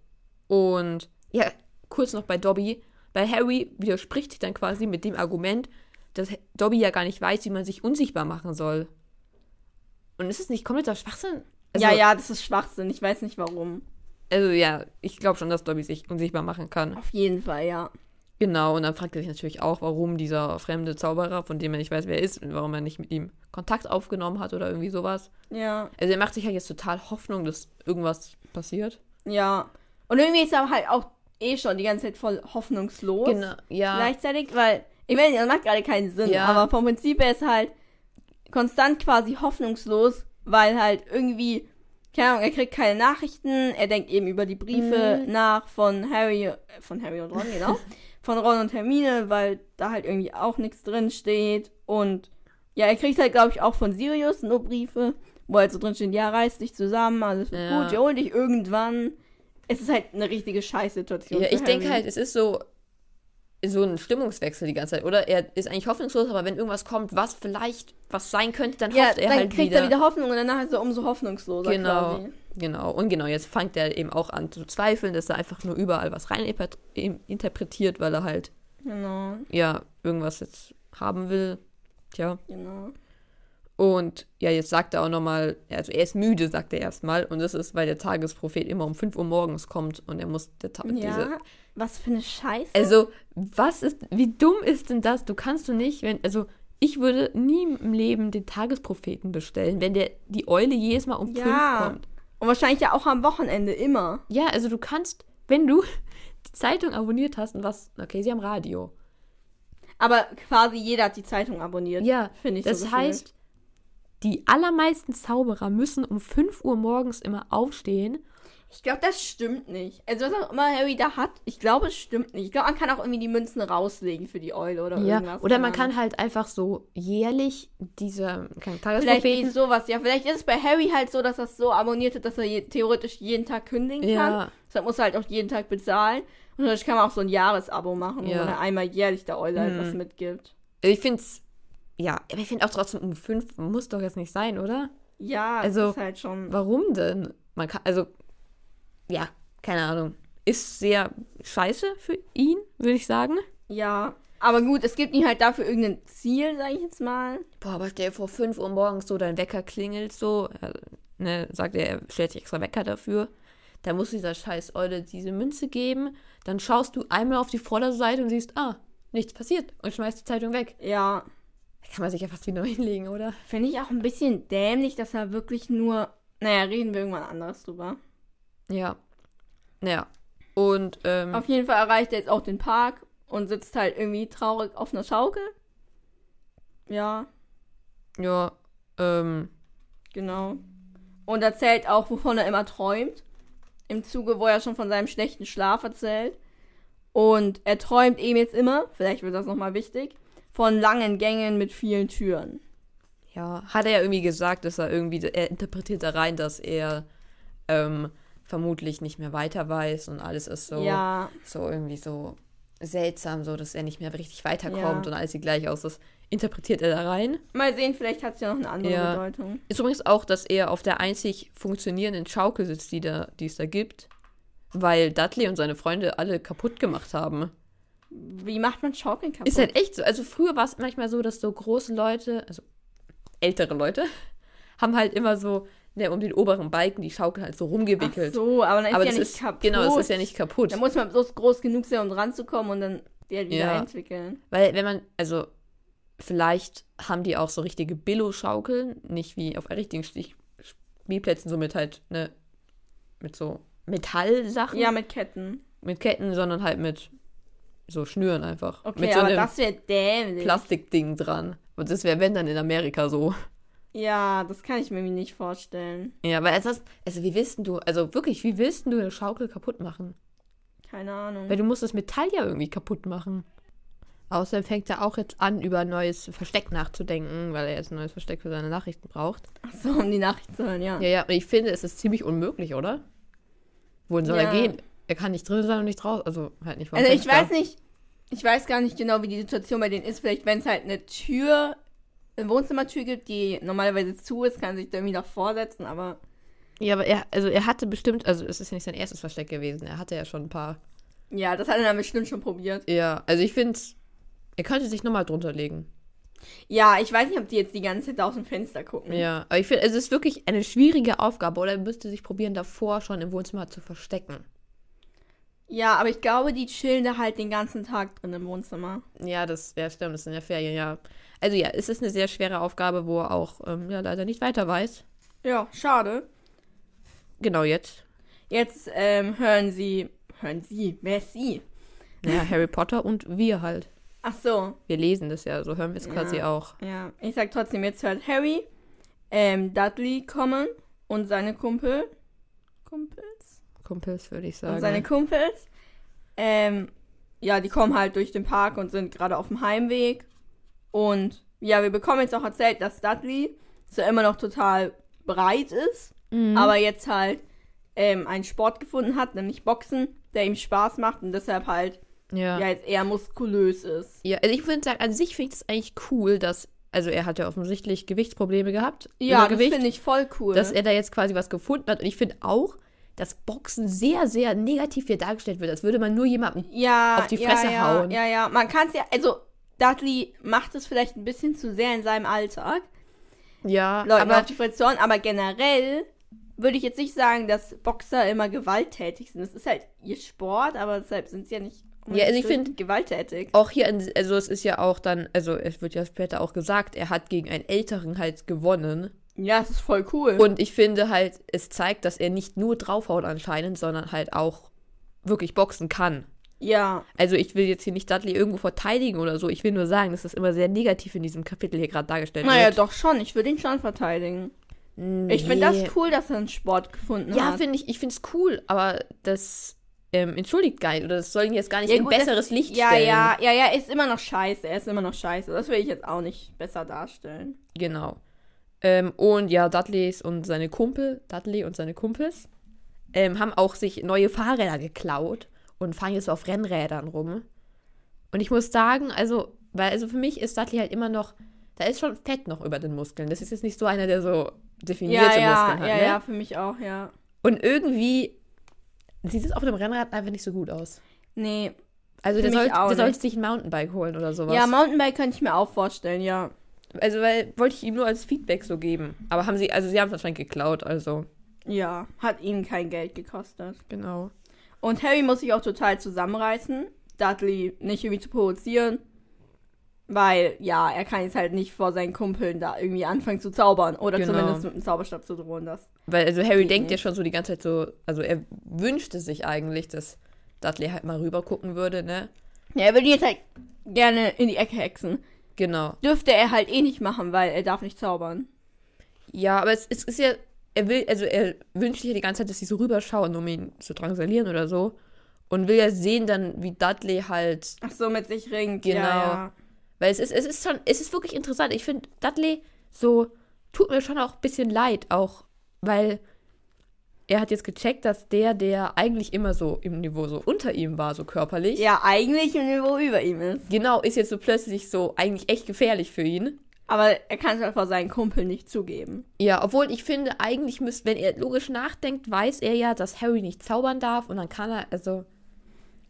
Und ja, kurz noch bei Dobby. Bei Harry widerspricht sich dann quasi mit dem Argument, dass Dobby ja gar nicht weiß, wie man sich unsichtbar machen soll. Und ist es nicht kompletter Schwachsinn? Also, ja, ja, das ist Schwachsinn. Ich weiß nicht warum. Also ja, ich glaube schon, dass Dobby sich unsichtbar machen kann. Auf jeden Fall, ja. Genau, und dann fragt er sich natürlich auch, warum dieser fremde Zauberer, von dem er nicht weiß, wer er ist, warum er nicht mit ihm Kontakt aufgenommen hat oder irgendwie sowas. Ja, Also er macht sich halt jetzt total Hoffnung, dass irgendwas passiert. ja. Und irgendwie ist er halt auch eh schon die ganze Zeit voll hoffnungslos. Genau, ja. Gleichzeitig, weil, ich meine, das macht gerade keinen Sinn, Ja. aber vom Prinzip her ist halt konstant quasi hoffnungslos, weil halt irgendwie, keine Ahnung, er kriegt keine Nachrichten, er denkt eben über die Briefe Mhm. nach von Harry, von Harry und Ron, genau, von Ron und Hermine, weil da halt irgendwie auch nichts drin steht und ja, er kriegt halt, glaube ich, auch von Sirius nur Briefe, wo halt so drin steht, ja, reiß dich zusammen, alles wird Ja. gut, wir holen dich irgendwann. Es ist halt eine richtige Scheißsituation. Ja, ich denke halt, es ist so, so ein Stimmungswechsel die ganze Zeit, oder? Er ist eigentlich hoffnungslos, aber wenn irgendwas kommt, was vielleicht was sein könnte, dann Ja, hofft er dann halt kriegt wieder. er wieder Hoffnung und danach ist er umso hoffnungsloser Genau. quasi. Genau, und genau, jetzt fängt er eben auch an zu zweifeln, dass er einfach nur überall was rein interpretiert, weil er halt, Genau, ja, irgendwas jetzt haben will. Tja. genau. Und ja, jetzt sagt er auch nochmal, also er ist müde, sagt er erstmal. Und das ist, weil der Tagesprophet immer um 5 Uhr morgens kommt und er muss der Ta diese. Ja, was für eine Scheiße. Also, was ist, wie dumm ist denn das? Du kannst du nicht, wenn, also ich würde nie im Leben den Tagespropheten bestellen, wenn der die Eule jedes Mal um 5 Ja. kommt. Und wahrscheinlich ja auch am Wochenende immer. Ja, also du kannst, wenn du die Zeitung abonniert hast und was, okay, sie haben Radio. Aber quasi jeder hat die Zeitung abonniert. Ja, finde ich das so heißt, die allermeisten Zauberer müssen um 5 Uhr morgens immer aufstehen. Ich glaube, das stimmt nicht. Also, was auch immer Harry da hat, ich glaube, es stimmt nicht. Ich glaube, man kann auch irgendwie die Münzen rauslegen für die Eule oder Ja, irgendwas. oder keine man kann halt einfach so jährlich diese kein Vielleicht geht sowas. Ja, vielleicht ist es bei Harry halt so, dass er es so abonniert hat, dass er je, theoretisch jeden Tag kündigen kann. Ja, Deshalb muss er halt auch jeden Tag bezahlen. Und dadurch kann man auch so ein Jahresabo machen, wo Ja. man dann einmal jährlich der Eule halt Mhm. was mitgibt. ich finde es, ja, aber ich finde auch trotzdem um 5 muss doch jetzt nicht sein, oder? Ja, Also, ist halt schon. Warum denn? Man kann, also, ja, keine Ahnung. Ist sehr scheiße für ihn, würde ich sagen. Ja. Aber gut, es gibt ihm halt dafür irgendein Ziel, sag ich jetzt mal. Boah, aber stell dir vor, 5 Uhr morgens so, dein Wecker klingelt so, äh, ne, sagt er, er stellt sich extra Wecker dafür. Da muss dieser scheiß Eule diese Münze geben. Dann schaust du einmal auf die Vorderseite und siehst, ah, nichts passiert und schmeißt die Zeitung weg. Ja. Kann man sich ja fast wieder hinlegen, oder? Finde ich auch ein bisschen dämlich, dass er wirklich nur. Naja, reden wir irgendwann anderes drüber. Ja. Naja. Und, ähm, Auf jeden Fall erreicht er jetzt auch den Park und sitzt halt irgendwie traurig auf einer Schaukel. Ja, ja, ähm, genau. Und erzählt auch, wovon er immer träumt. Im Zuge, wo er schon von seinem schlechten Schlaf erzählt. Und er träumt eben jetzt immer, vielleicht wird das nochmal wichtig, von langen Gängen mit vielen Türen. ja, hat er ja irgendwie gesagt, dass er irgendwie, er interpretiert da rein, dass er, ähm, vermutlich nicht mehr weiter weiß und alles ist so, Ja, so irgendwie so seltsam, so, dass er nicht mehr richtig weiterkommt Ja. und alles sieht gleich aus. Das interpretiert er da rein. mal sehen, vielleicht hat es ja noch eine andere Ja. Bedeutung. Ist übrigens auch, dass er auf der einzig funktionierenden Schaukel sitzt, die, da, die es da gibt, weil Dudley und seine Freunde alle kaputt gemacht haben. Wie macht man Schaukeln kaputt? Ist halt echt so. Also früher war es manchmal so, dass so große Leute, also ältere Leute, haben halt immer so ne, um den oberen Balken die Schaukel halt so Ach rumgewickelt. so, aber dann ist Aber ja nicht ist kaputt. genau, das ist ja nicht kaputt. Da muss man bloß groß genug sein, um dran zu kommen und dann die halt wieder Ja. entwickeln. Weil wenn man, also vielleicht haben die auch so richtige Billo-Schaukeln, nicht wie auf richtigen Stich Spielplätzen so mit halt, ne, mit so Metallsachen, Ja, mit Ketten. mit Ketten, sondern halt mit so Schnüren einfach. Okay, mit so aber das wäre dämlich. Plastikding dran. Und das wäre, wenn dann in Amerika so. Ja, das kann ich mir nicht vorstellen. Ja, weil es das, also wie willst du, also wirklich, wie willst du eine Schaukel kaputt machen? Keine Ahnung. Weil du musst das Metall ja irgendwie kaputt machen. Außerdem fängt er auch jetzt an, über ein neues Versteck nachzudenken, weil er jetzt ein neues Versteck für seine Nachrichten braucht. Ach so, um die Nachricht zu hören, ja. Ja, ja, und ich finde, es ist ziemlich unmöglich, oder? Wohin soll Ja. er gehen? Er kann nicht drin sein und nicht raus. Also halt nicht Also ich Fenster. weiß nicht, ich weiß gar nicht genau, wie die Situation bei denen ist. Vielleicht, wenn es halt eine Tür, eine Wohnzimmertür gibt, die normalerweise zu ist, kann sich da irgendwie davor setzen, aber Ja, aber er, also er hatte bestimmt, also es ist ja nicht sein erstes Versteck gewesen. Er hatte ja schon ein paar. ja, das hat er dann bestimmt schon probiert. Ja, also ich finde, er könnte sich nochmal drunter legen. Ja, ich weiß nicht, ob die jetzt die ganze Zeit aus dem Fenster gucken. Ja, aber ich finde, es ist wirklich eine schwierige Aufgabe, oder er müsste sich probieren, davor schon im Wohnzimmer zu verstecken. Ja, aber ich glaube, die chillen da halt den ganzen Tag drin im Wohnzimmer. Ja, das wäre stimmt, das sind ja Ferien, ja. Also ja, es ist eine sehr schwere Aufgabe, wo er auch ähm, ja, leider nicht weiter weiß. Ja, schade. Genau jetzt. Jetzt ähm, hören sie, hören sie, wer ist sie? Ja, Harry Potter und wir halt. Ach so, Wir lesen das ja, so hören wir es quasi Ja. auch. ja. Ich sag trotzdem, jetzt hört Harry, ähm, Dudley kommen und seine Kumpel, Kumpels? Kumpels, würde ich Und sagen. seine Kumpels. Ähm, ja, die kommen halt durch den Park und sind gerade auf dem Heimweg. Und ja, wir bekommen jetzt auch erzählt, dass Dudley so immer noch total breit ist, Mhm. aber jetzt halt ähm, einen Sport gefunden hat, nämlich Boxen, der ihm Spaß macht und deshalb halt ja. ja jetzt eher muskulös ist. ja, also ich würde sagen, an sich finde ich es eigentlich cool, dass, also er hat ja offensichtlich Gewichtsprobleme gehabt. Ja, das finde ich voll cool. dass er da jetzt quasi was gefunden hat. Und ich finde auch, dass Boxen sehr, sehr negativ hier dargestellt wird, als würde man nur jemanden. ja, auf die ja, Fresse ja, hauen. Ja, ja, man kann es ja, also Dudley macht es vielleicht ein bisschen zu sehr in seinem Alltag, Ja, Leuten aber auf die Fresse hauen, aber generell würde ich jetzt nicht sagen, dass Boxer immer gewalttätig sind. Das ist halt ihr Sport, aber deshalb sind sie ja nicht Ja, also ich unbedingt find- gewalttätig. auch hier, in- also es ist ja auch dann, also es wird ja später auch gesagt, er hat gegen einen Älteren halt gewonnen. Ja, das ist voll cool. Und ich finde halt, es zeigt, dass er nicht nur draufhaut anscheinend, sondern halt auch wirklich boxen kann. ja, Also ich will jetzt hier nicht Dudley irgendwo verteidigen oder so. Ich will nur sagen, dass das immer sehr negativ in diesem Kapitel hier gerade dargestellt naja, wird. doch schon. Ich würde ihn schon verteidigen. Nee. Ich finde das cool, dass er einen Sport gefunden Ja, hat. finde ich, ich finde es cool, aber das ähm, entschuldigt gar nicht. Oder das soll ihn jetzt gar nicht Ja, in gut, besseres das, Licht ja, stellen. Ja, ja, ja, er ist immer noch scheiße. Er ist immer noch scheiße. Das will ich jetzt auch nicht besser darstellen. Genau. Ähm, und ja, Dudleys und seine Kumpel, Dudley und seine Kumpels, ähm, haben auch sich neue Fahrräder geklaut und fahren jetzt so auf Rennrädern rum. Und ich muss sagen, also, weil, also für mich ist Dudley halt immer noch, da ist schon Fett noch über den Muskeln. Das ist jetzt nicht so einer, der so definierte Ja, ja, Muskeln hat, ja, ne? ja, für mich auch, ja. Und irgendwie sieht es auf dem Rennrad einfach nicht so gut aus. Nee. Also der, mich soll, auch der sollte sich ein Mountainbike holen oder sowas. Ja, Mountainbike könnte ich mir auch vorstellen, ja. Also weil wollte ich ihm nur als Feedback so geben. Aber haben sie, also sie haben es anscheinend geklaut, also Ja, hat ihnen kein Geld gekostet. genau. Und Harry muss sich auch total zusammenreißen, Dudley nicht irgendwie zu provozieren. Weil, ja, er kann jetzt halt nicht vor seinen Kumpeln da irgendwie anfangen zu zaubern. Oder Genau. zumindest mit einem Zauberstab zu drohen. Das. Weil also Harry denkt ja nicht. schon so die ganze Zeit so, also er wünschte sich eigentlich, dass Dudley halt mal rüber gucken würde, ne? Ja, er würde jetzt halt gerne in die Ecke hexen. Genau. Dürfte er halt eh nicht machen, weil er darf nicht zaubern. Ja, aber es, es ist ja, er will, also er wünscht sich ja die ganze Zeit, dass sie so rüberschauen, um ihn zu drangsalieren oder so. Und will ja sehen dann, wie Dudley halt Ach so, mit sich ringt. Genau. Ja, ja. Weil es ist, es ist schon, es ist wirklich interessant. Ich finde, Dudley so tut mir schon auch ein bisschen leid, auch weil er hat jetzt gecheckt, dass der, der eigentlich immer so im Niveau so unter ihm war, so körperlich, ja, eigentlich im Niveau über ihm ist. genau, ist jetzt so plötzlich so eigentlich echt gefährlich für ihn. Aber er kann es vor seinen Kumpel nicht zugeben. Ja, obwohl ich finde, eigentlich müsste, wenn er logisch nachdenkt, weiß er ja, dass Harry nicht zaubern darf und dann kann er, also,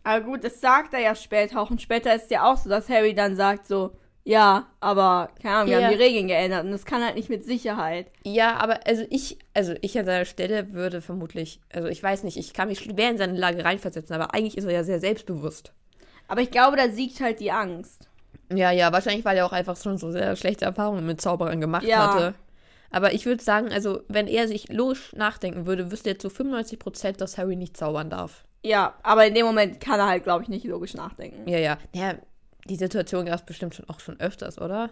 Aber gut, das sagt er ja später auch. Und später ist ja auch so, dass Harry dann sagt so, ja, aber, keine Ahnung, wir Ja. haben die Regeln geändert. Und das kann halt nicht mit Sicherheit. ja, aber also ich, also ich an seiner Stelle würde vermutlich, also ich weiß nicht, ich kann mich schwer in seine Lage reinversetzen, aber eigentlich ist er ja sehr selbstbewusst. Aber ich glaube, da siegt halt die Angst. Ja, ja, wahrscheinlich, weil er auch einfach schon so sehr schlechte Erfahrungen mit Zauberern gemacht Ja. hatte. Aber ich würde sagen, also, wenn er sich logisch nachdenken würde, wüsste er zu 95%, dass Harry nicht zaubern darf. Ja, aber in dem Moment kann er halt, glaube ich, nicht logisch nachdenken. Ja, ja. Ja, die Situation gab es bestimmt schon auch schon öfters, oder?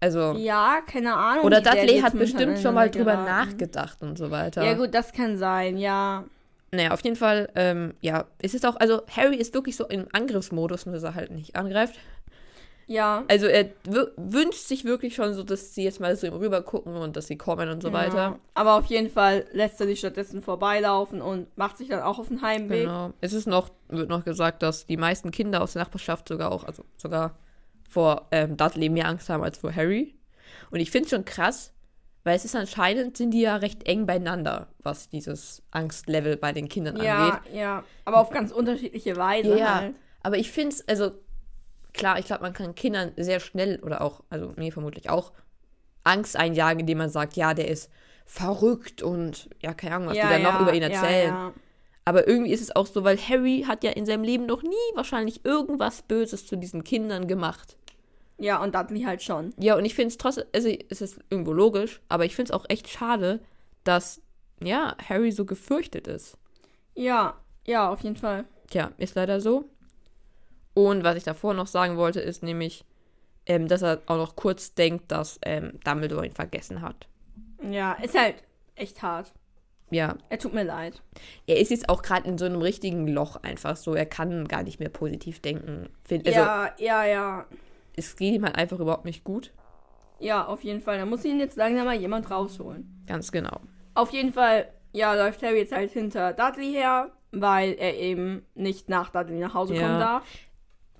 Also. Ja, keine Ahnung. Oder Dudley hat bestimmt schon mal drüber geraten. nachgedacht und so weiter. Ja, gut, das kann sein, ja. Naja, auf jeden Fall, ähm, ja, es ist auch, also Harry ist wirklich so im Angriffsmodus, nur dass er halt nicht angreift. Ja. Also er wünscht sich wirklich schon so, dass sie jetzt mal so rüber gucken und dass sie kommen und so weiter. Ja. Aber auf jeden Fall lässt er sich stattdessen vorbeilaufen und macht sich dann auch auf den Heimweg. Genau. Es ist noch, wird noch gesagt, dass die meisten Kinder aus der Nachbarschaft sogar auch, also sogar vor ähm, Dudley mehr Angst haben als vor Harry. Und ich finde es schon krass, weil es ist anscheinend, sind die ja recht eng beieinander, was dieses Angstlevel bei den Kindern angeht. Ja, ja. Aber auf ganz unterschiedliche Weise Ja, halt. aber ich finde es, also klar, ich glaube, man kann Kindern sehr schnell oder auch, also mir vermutlich auch, Angst einjagen, indem man sagt, ja, der ist verrückt und ja, keine Ahnung, was ja, die dann ja, noch über ihn erzählen. Ja, Aber irgendwie ist es auch so, weil Harry hat ja in seinem Leben noch nie wahrscheinlich irgendwas Böses zu diesen Kindern gemacht. ja, und Dudley halt schon. Ja, und ich finde es trotzdem, also es ist irgendwo logisch, aber ich finde es auch echt schade, dass, ja, Harry so gefürchtet ist. Ja, ja, auf jeden Fall. Tja, ist leider so. Und was ich davor noch sagen wollte, ist nämlich, ähm, dass er auch noch kurz denkt, dass ähm, Dumbledore ihn vergessen hat. Ja, ist halt echt hart. Ja, Er tut mir leid. er ist jetzt auch gerade in so einem richtigen Loch einfach so. Er kann gar nicht mehr positiv denken. Also, ja, ja, ja. es geht ihm halt einfach überhaupt nicht gut. Ja, auf jeden Fall. Da muss ihn jetzt langsam mal jemand rausholen. Ganz genau. Auf jeden Fall, ja, läuft Harry jetzt halt hinter Dudley her, weil er eben nicht nach Dudley nach Hause Ja. kommen darf.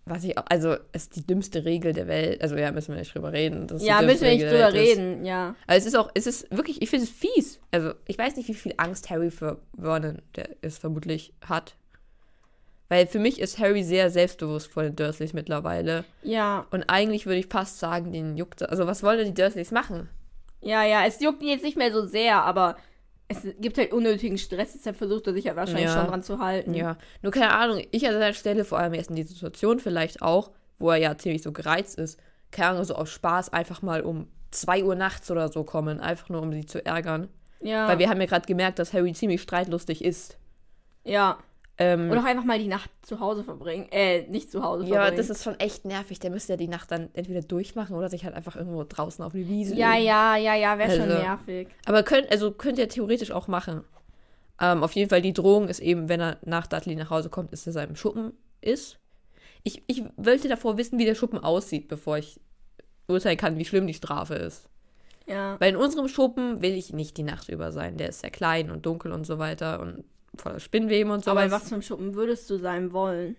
Was ich, auch- also, es ist die dümmste Regel der Welt. Also, ja, müssen wir nicht drüber reden. Ja, müssen wir nicht Regel drüber reden, ja. Also, es ist auch, es ist wirklich, ich finde es fies. Also, ich weiß nicht, wie viel Angst Harry für Vernon, der es vermutlich hat. Weil für mich ist Harry sehr selbstbewusst vor den Dursleys mittlerweile. Ja, Und eigentlich würde ich fast sagen, den juckt. Also, was wollen denn die Dursleys machen? ja, ja. Es juckt ihn jetzt nicht mehr so sehr, aber es gibt halt unnötigen Stress, deshalb versucht er sich ja wahrscheinlich Ja. schon dran zu halten. Ja, nur keine Ahnung, ich an seiner Stelle, vor allem erst in dieser Situation vielleicht auch, wo er ja ziemlich so gereizt ist, keine Ahnung, so aus Spaß einfach mal um 2 Uhr nachts oder so kommen, einfach nur um sie zu ärgern. Ja, Weil wir haben ja gerade gemerkt, dass Harry ziemlich streitlustig ist. ja. Ähm, Oder auch einfach mal die Nacht zu Hause verbringen. Äh, nicht zu Hause ja, verbringen. das ist schon echt nervig. Der müsste ja die Nacht dann entweder durchmachen oder sich halt einfach irgendwo draußen auf die Wiese Ja, legen. ja, ja, ja, wäre schon Also- nervig. Aber könnt, also könnt ihr theoretisch auch machen. Ähm, auf jeden Fall, die Drohung ist eben, wenn er nach Dudley nach Hause kommt, dass er seinem Schuppen ist. Ich, ich wollte davor wissen, wie der Schuppen aussieht, bevor ich urteilen kann, wie schlimm die Strafe ist. Ja. Weil in unserem Schuppen will ich nicht die Nacht über sein. Der ist sehr klein und dunkel und so weiter und voller Spinnweben und Aber sowas. in was für einem Schuppen würdest du sein wollen?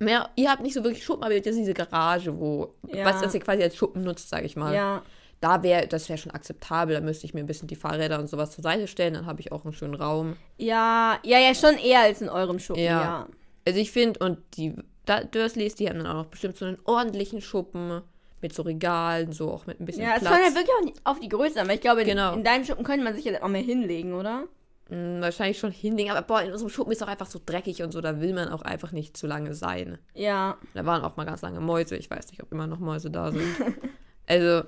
Mehr, ihr habt nicht so wirklich Schuppen, aber ihr habt jetzt diese Garage, wo, Ja. was das ihr quasi als Schuppen nutzt, sage ich mal. Ja. Da wäre, das wäre schon akzeptabel. Da müsste ich mir ein bisschen die Fahrräder und sowas zur Seite stellen, dann habe ich auch einen schönen Raum. Ja, ja, ja, schon eher als in eurem Schuppen, Ja. ja. Also ich finde, und die da, Dursleys, die haben dann auch noch bestimmt so einen ordentlichen Schuppen mit so Regalen, so auch mit ein bisschen Ja, es Platz. kommt ja wirklich auch auf die Größe an, weil ich glaube, in, Genau. in deinem Schuppen könnte man sich jetzt auch mehr hinlegen, oder? Mm, wahrscheinlich schon hinlegen, aber boah, in unserem Schuppen ist auch einfach so dreckig und so, da will man auch einfach nicht zu lange sein. Ja. Da waren auch mal ganz lange Mäuse, ich weiß nicht, ob immer noch Mäuse da sind. also,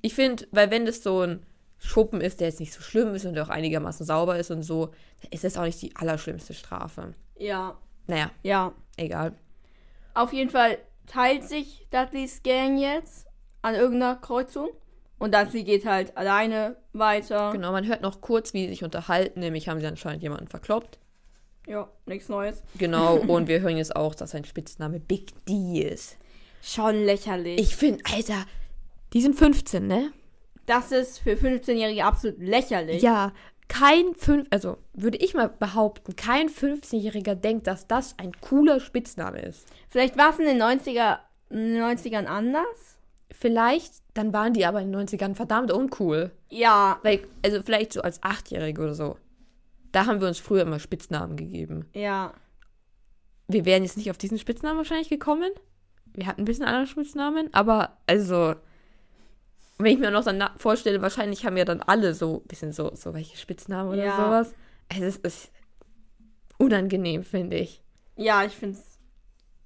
ich finde, weil wenn das so ein Schuppen ist, der jetzt nicht so schlimm ist und der auch einigermaßen sauber ist und so, dann ist das auch nicht die allerschlimmste Strafe. Ja. Naja, Ja. egal. Auf jeden Fall teilt sich Dudleys Gang jetzt an irgendeiner Kreuzung. Und Dudley geht halt alleine weiter. Genau, man hört noch kurz, wie sie sich unterhalten, nämlich haben sie anscheinend jemanden verkloppt. Ja, nichts Neues. Genau, und wir hören jetzt auch, dass sein Spitzname Big D ist. Schon lächerlich. Ich finde, Alter, die sind 15, ne? das ist für 15-Jährige absolut lächerlich. Ja, kein fünf, also würde ich mal behaupten, kein 15-Jähriger denkt, dass das ein cooler Spitzname ist. Vielleicht war es in den 90er, in den 90ern anders. Vielleicht, dann waren die aber in den 90ern verdammt uncool. Ja, Weil, also vielleicht so als Achtjährige oder so. Da haben wir uns früher immer Spitznamen gegeben. ja. Wir wären jetzt nicht auf diesen Spitznamen wahrscheinlich gekommen. Wir hatten ein bisschen andere Spitznamen, aber also, wenn ich mir noch dann vorstelle, wahrscheinlich haben ja dann alle so ein bisschen so, so welche Spitznamen oder Ja. sowas. Es ist unangenehm, finde ich. Ja, ich finde es,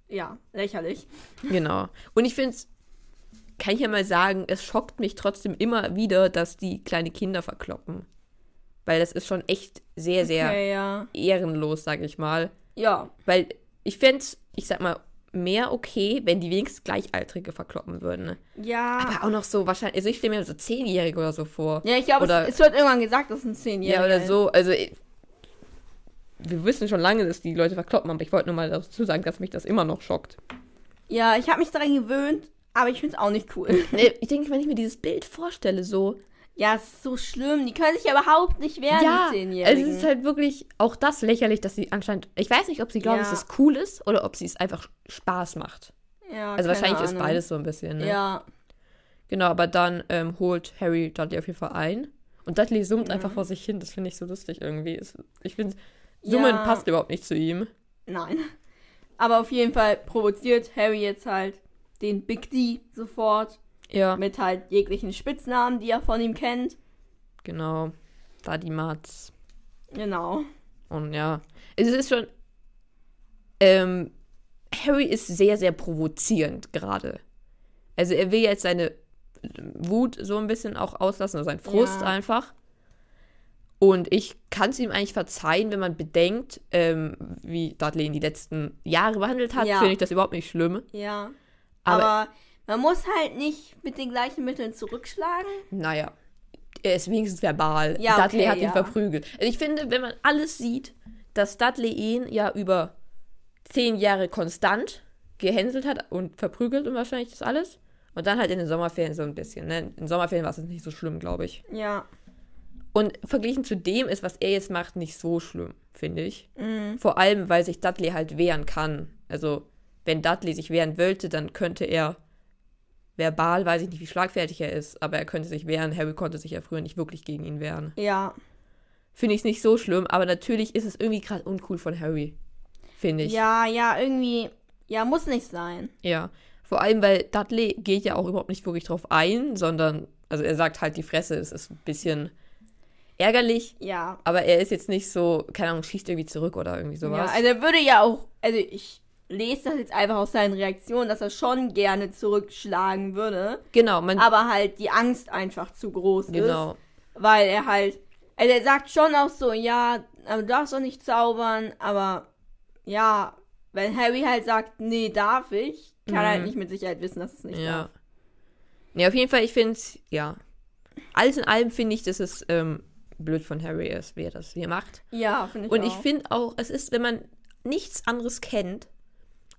ja, lächerlich. Genau. Und ich finde es, kann ich ja mal sagen, es schockt mich trotzdem immer wieder, dass die kleine Kinder verkloppen. Weil das ist schon echt sehr, sehr Okay, ja. ehrenlos, sag ich mal. Ja, Weil ich fände ich sag mal, mehr okay, wenn die wenigstens Gleichaltrige verkloppen würden. ne? ja. Aber auch noch so wahrscheinlich, also ich stelle mir so Zehnjährige oder so vor. ja, ich glaube, es, es wird irgendwann gesagt, dass es ein 10-Jähriger Ja, oder so. Also wir wissen schon lange, dass die Leute verkloppen, aber ich wollte nur mal dazu sagen, dass mich das immer noch schockt. Ja, ich habe mich daran gewöhnt, aber ich finde es auch nicht cool. Nee, Ich denke, wenn ich mir dieses Bild vorstelle, so. ja, es ist so schlimm. Die können sich ja überhaupt nicht wehren, ja, die 10-Jährigen. es ist halt wirklich auch das lächerlich, dass sie anscheinend. Ich weiß nicht, ob sie glauben, Ja. dass es cool ist oder ob sie es einfach Spaß macht. ja, Also wahrscheinlich ist Ahnung. beides so ein bisschen, ne? Ja, Genau, aber dann ähm, holt Harry Dudley auf jeden Fall ein. Und Dudley summt Ja. einfach vor sich hin. Das finde ich so lustig irgendwie. Ich finde, Summen Ja. passt überhaupt nicht zu ihm. nein. Aber auf jeden Fall provoziert Harry jetzt halt den Big D sofort Ja, mit halt jeglichen Spitznamen, die er von ihm kennt. genau. Daddy Mats. Genau. Und ja, es ist schon. Ähm, Harry ist sehr, sehr provozierend gerade. Also er will jetzt seine Wut so ein bisschen auch auslassen, oder seinen Frust Ja. einfach. Und ich kann es ihm eigentlich verzeihen, wenn man bedenkt, ähm, wie Dudley ihn die letzten Jahre behandelt hat, Ja. finde ich das überhaupt nicht schlimm. Ja. Aber- Aber, man muss halt nicht mit den gleichen Mitteln zurückschlagen. Naja, er ist wenigstens verbal. Ja, Dudley okay, hat ihn ja. verprügelt. Also ich finde, wenn man alles sieht, dass Dudley ihn ja über zehn Jahre konstant gehänselt hat und verprügelt und wahrscheinlich das alles. Und dann halt in den Sommerferien so ein bisschen. Ne? In den Sommerferien war es nicht so schlimm, glaube ich. Ja. Und verglichen zu dem ist, was er jetzt macht, nicht so schlimm, finde ich. Mhm. Vor allem, weil sich Dudley halt wehren kann. Also, wenn Dudley sich wehren wollte, dann könnte er verbal, weiß ich nicht, wie schlagfertig er ist, aber er könnte sich wehren. Harry konnte sich ja früher nicht wirklich gegen ihn wehren. Ja. Finde ich es nicht so schlimm, aber natürlich ist es irgendwie gerade uncool von Harry. Finde ich. Ja, ja, irgendwie. Ja, muss nicht sein. Ja. Vor allem, weil Dudley geht ja auch überhaupt nicht wirklich drauf ein, sondern, also er sagt halt die Fresse, es ist ein bisschen ärgerlich, Ja. aber er ist jetzt nicht so, keine Ahnung, schießt irgendwie zurück oder irgendwie Ja, sowas. also er würde ja auch, also ich lese das jetzt einfach aus seinen Reaktionen, dass er schon gerne zurückschlagen würde, genau, man, aber halt die Angst einfach zu groß genau. ist, weil er halt, also er sagt schon auch so, ja, aber du darfst doch nicht zaubern, aber ja, wenn Harry halt sagt, nee, darf ich, kann er halt Mhm. nicht mit Sicherheit wissen, dass es nicht Ja. darf. Nee, auf jeden Fall, ich finde es, ja. Alles in allem finde ich, dass es ähm, blöd von Harry ist, wie er das hier macht. Ja, finde ich Und auch. ich finde auch, es ist, wenn man nichts anderes kennt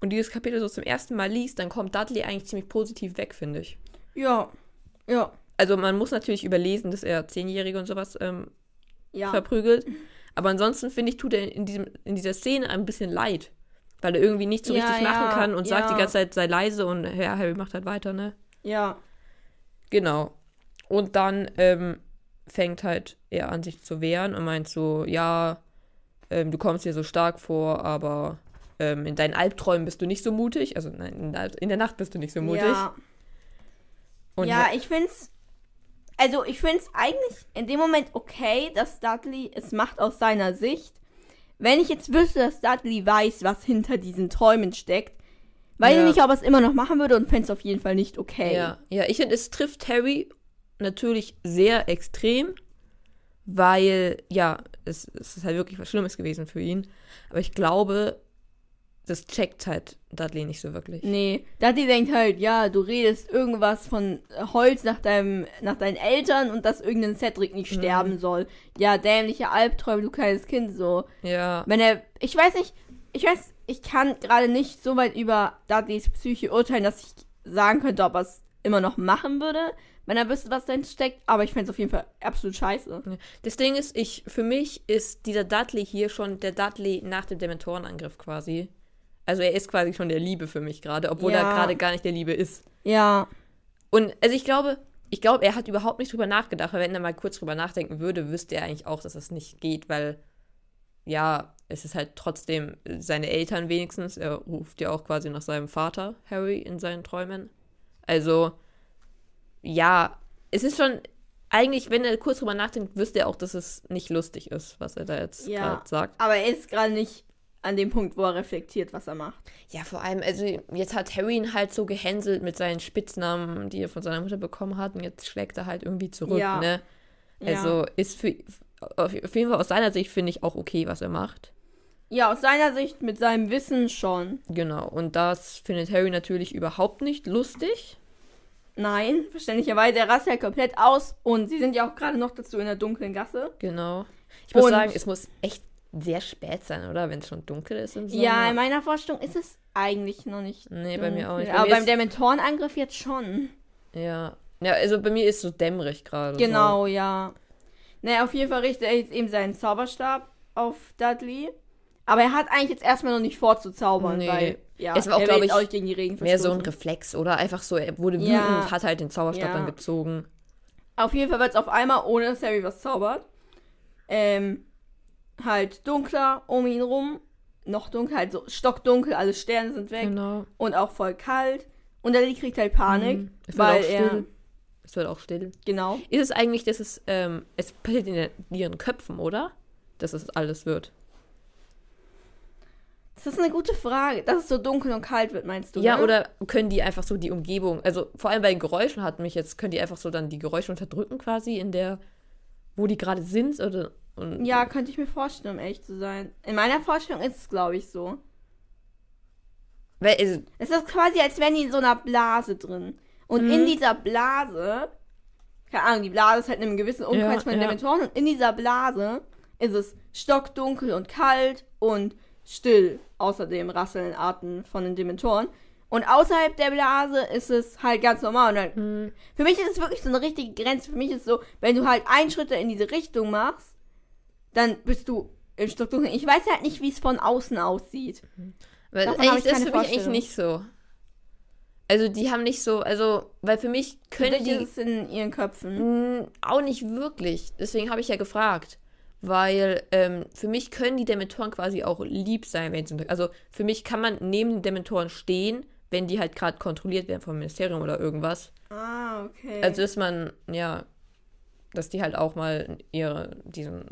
und dieses Kapitel so zum ersten Mal liest, dann kommt Dudley eigentlich ziemlich positiv weg, finde ich. ja, ja, Also man muss natürlich überlesen, dass er Zehnjährige und sowas ähm, ja. verprügelt. Aber ansonsten finde ich, tut er in, diesem, in dieser Szene ein bisschen leid. Weil er irgendwie nicht so Ja, richtig ja, machen kann und sagt die ganze Zeit, sei leise und ja, Harry macht halt weiter, ne? Ja, Genau. Und dann ähm, fängt halt er an, sich zu wehren und meint so, ja, ähm, du kommst dir so stark vor, aber ähm, in deinen Albträumen bist du nicht so mutig. Also nein, in der, Nacht bist du nicht so mutig. ja. Und ja, ich find's. Also, ich find's eigentlich in dem Moment okay, dass Dudley es macht aus seiner Sicht. Wenn ich jetzt wüsste, dass Dudley weiß, was hinter diesen Träumen steckt, weiß Ja. ich nicht, ob er es immer noch machen würde und fände es auf jeden Fall nicht okay. Ja, ja ich finde, es trifft Harry natürlich sehr extrem, weil, ja, es, es ist halt wirklich was Schlimmes gewesen für ihn. Aber ich glaube, das checkt halt Dudley nicht so wirklich. Nee, Dudley denkt halt, ja, du redest irgendwas von Holz nach deinem, nach deinen Eltern und dass irgendein Cedric nicht Mhm. sterben soll. Ja, dämliche Albträume, du kleines Kind, so. Ja. Wenn er, ich weiß nicht, ich weiß, ich kann gerade nicht so weit über Dudleys Psyche urteilen, dass ich sagen könnte, ob er es immer noch machen würde, wenn er wüsste, was drin steckt, aber ich fände es auf jeden Fall absolut scheiße. Das Ding ist, ich, für mich ist dieser Dudley hier schon der Dudley nach dem Dementorenangriff quasi. Also er ist quasi schon der Liebe für mich gerade, obwohl er Ja. gerade gar nicht der Liebe ist. Ja, Und also ich glaube, ich glaube, er hat überhaupt nicht drüber nachgedacht, weil wenn er mal kurz drüber nachdenken würde, wüsste er eigentlich auch, dass das nicht geht, weil ja, es ist halt trotzdem seine Eltern wenigstens. Er ruft ja auch quasi nach seinem Vater, Harry, in seinen Träumen. Also, ja, es ist schon, eigentlich, wenn er kurz drüber nachdenkt, wüsste er auch, dass es nicht lustig ist, was er da jetzt Ja. gerade sagt. aber er ist gerade nicht an dem Punkt, wo er reflektiert, was er macht. Ja, vor allem, also jetzt hat Harry ihn halt so gehänselt mit seinen Spitznamen, die er von seiner Mutter bekommen hat, und jetzt schlägt er halt irgendwie zurück, Ja. ne? Also ist für auf jeden Fall aus seiner Sicht finde ich auch okay, was er macht. Ja, aus seiner Sicht mit seinem Wissen schon. Genau. Und das findet Harry natürlich überhaupt nicht lustig. Nein, verständlicherweise, er rastet halt komplett aus und sie sind ja auch gerade noch dazu in der dunklen Gasse. Genau. Ich muss Und- sagen, es muss echt sehr spät sein, oder? Wenn es schon dunkel ist im Sommer. Ja, in meiner Vorstellung ist es eigentlich noch nicht. Nee, bei mir auch nicht. Bei Aber beim Dementorenangriff jetzt schon. ja. Ja, also bei mir ist so dämmerig gerade. Genau, ja. Naja, auf jeden Fall richtet er jetzt eben seinen Zauberstab auf Dudley. Aber er hat eigentlich jetzt erstmal noch nicht vor zu zaubern, Nee. weil ja, Es war auch, er will glaub jetzt ich, auch gegen die Regen So. Mehr so ein. Reflex, oder? Einfach so, er wurde Ja. wütend, hat halt den Zauberstab Ja. dann gezogen. Auf jeden Fall wird es auf einmal, ohne dass Harry was zaubert, ähm, halt dunkler um ihn rum. Noch dunkler, halt so stockdunkel, alle Sterne sind weg. Genau. Und auch voll kalt. Und Dudley kriegt halt Panik, Mhm. Es wird weil auch er, still. Es wird auch still. genau. Ist es eigentlich, dass es, ähm, es passiert in ihren Köpfen, oder? Dass es alles wird. Das ist eine gute Frage. Dass es so dunkel und kalt wird, meinst du? ja, ne? oder können die einfach so die Umgebung, also vor allem bei den Geräuschen hat mich jetzt, können die einfach so dann die Geräusche unterdrücken quasi in der, wo die gerade sind, oder? Und, Ja, könnte ich mir vorstellen, um ehrlich zu sein. In meiner Vorstellung ist es, glaube ich, so. Also, Es ist quasi, als wären die in so einer Blase drin. Und Mhm. in dieser Blase, keine Ahnung, die Blase ist halt in einem gewissen Umkreis Ja, von ja. Dementoren. Und in dieser Blase ist es stockdunkel und kalt und still. Außerdem rasseln Arten von den Dementoren. Und außerhalb der Blase ist es halt ganz normal. Und dann, hm, für mich ist es wirklich so eine richtige Grenze. Für mich ist es so, wenn du halt einen Schritt in diese Richtung machst, dann bist du im Stockdunkel. Ich weiß halt nicht, wie es von außen aussieht. weil Davon ich das ist für mich eigentlich nicht so. Also, die haben nicht so, also, weil für mich können Vielleicht die ist in ihren Köpfen. Mm, Auch nicht wirklich. Deswegen habe ich ja gefragt. Weil ähm, für mich können die Dementoren quasi auch lieb sein, wenn sie. Also für mich kann man neben den Dementoren stehen, wenn die halt gerade kontrolliert werden vom Ministerium oder irgendwas. Ah, okay. Also dass man, ja, dass die halt auch mal ihre, diesen,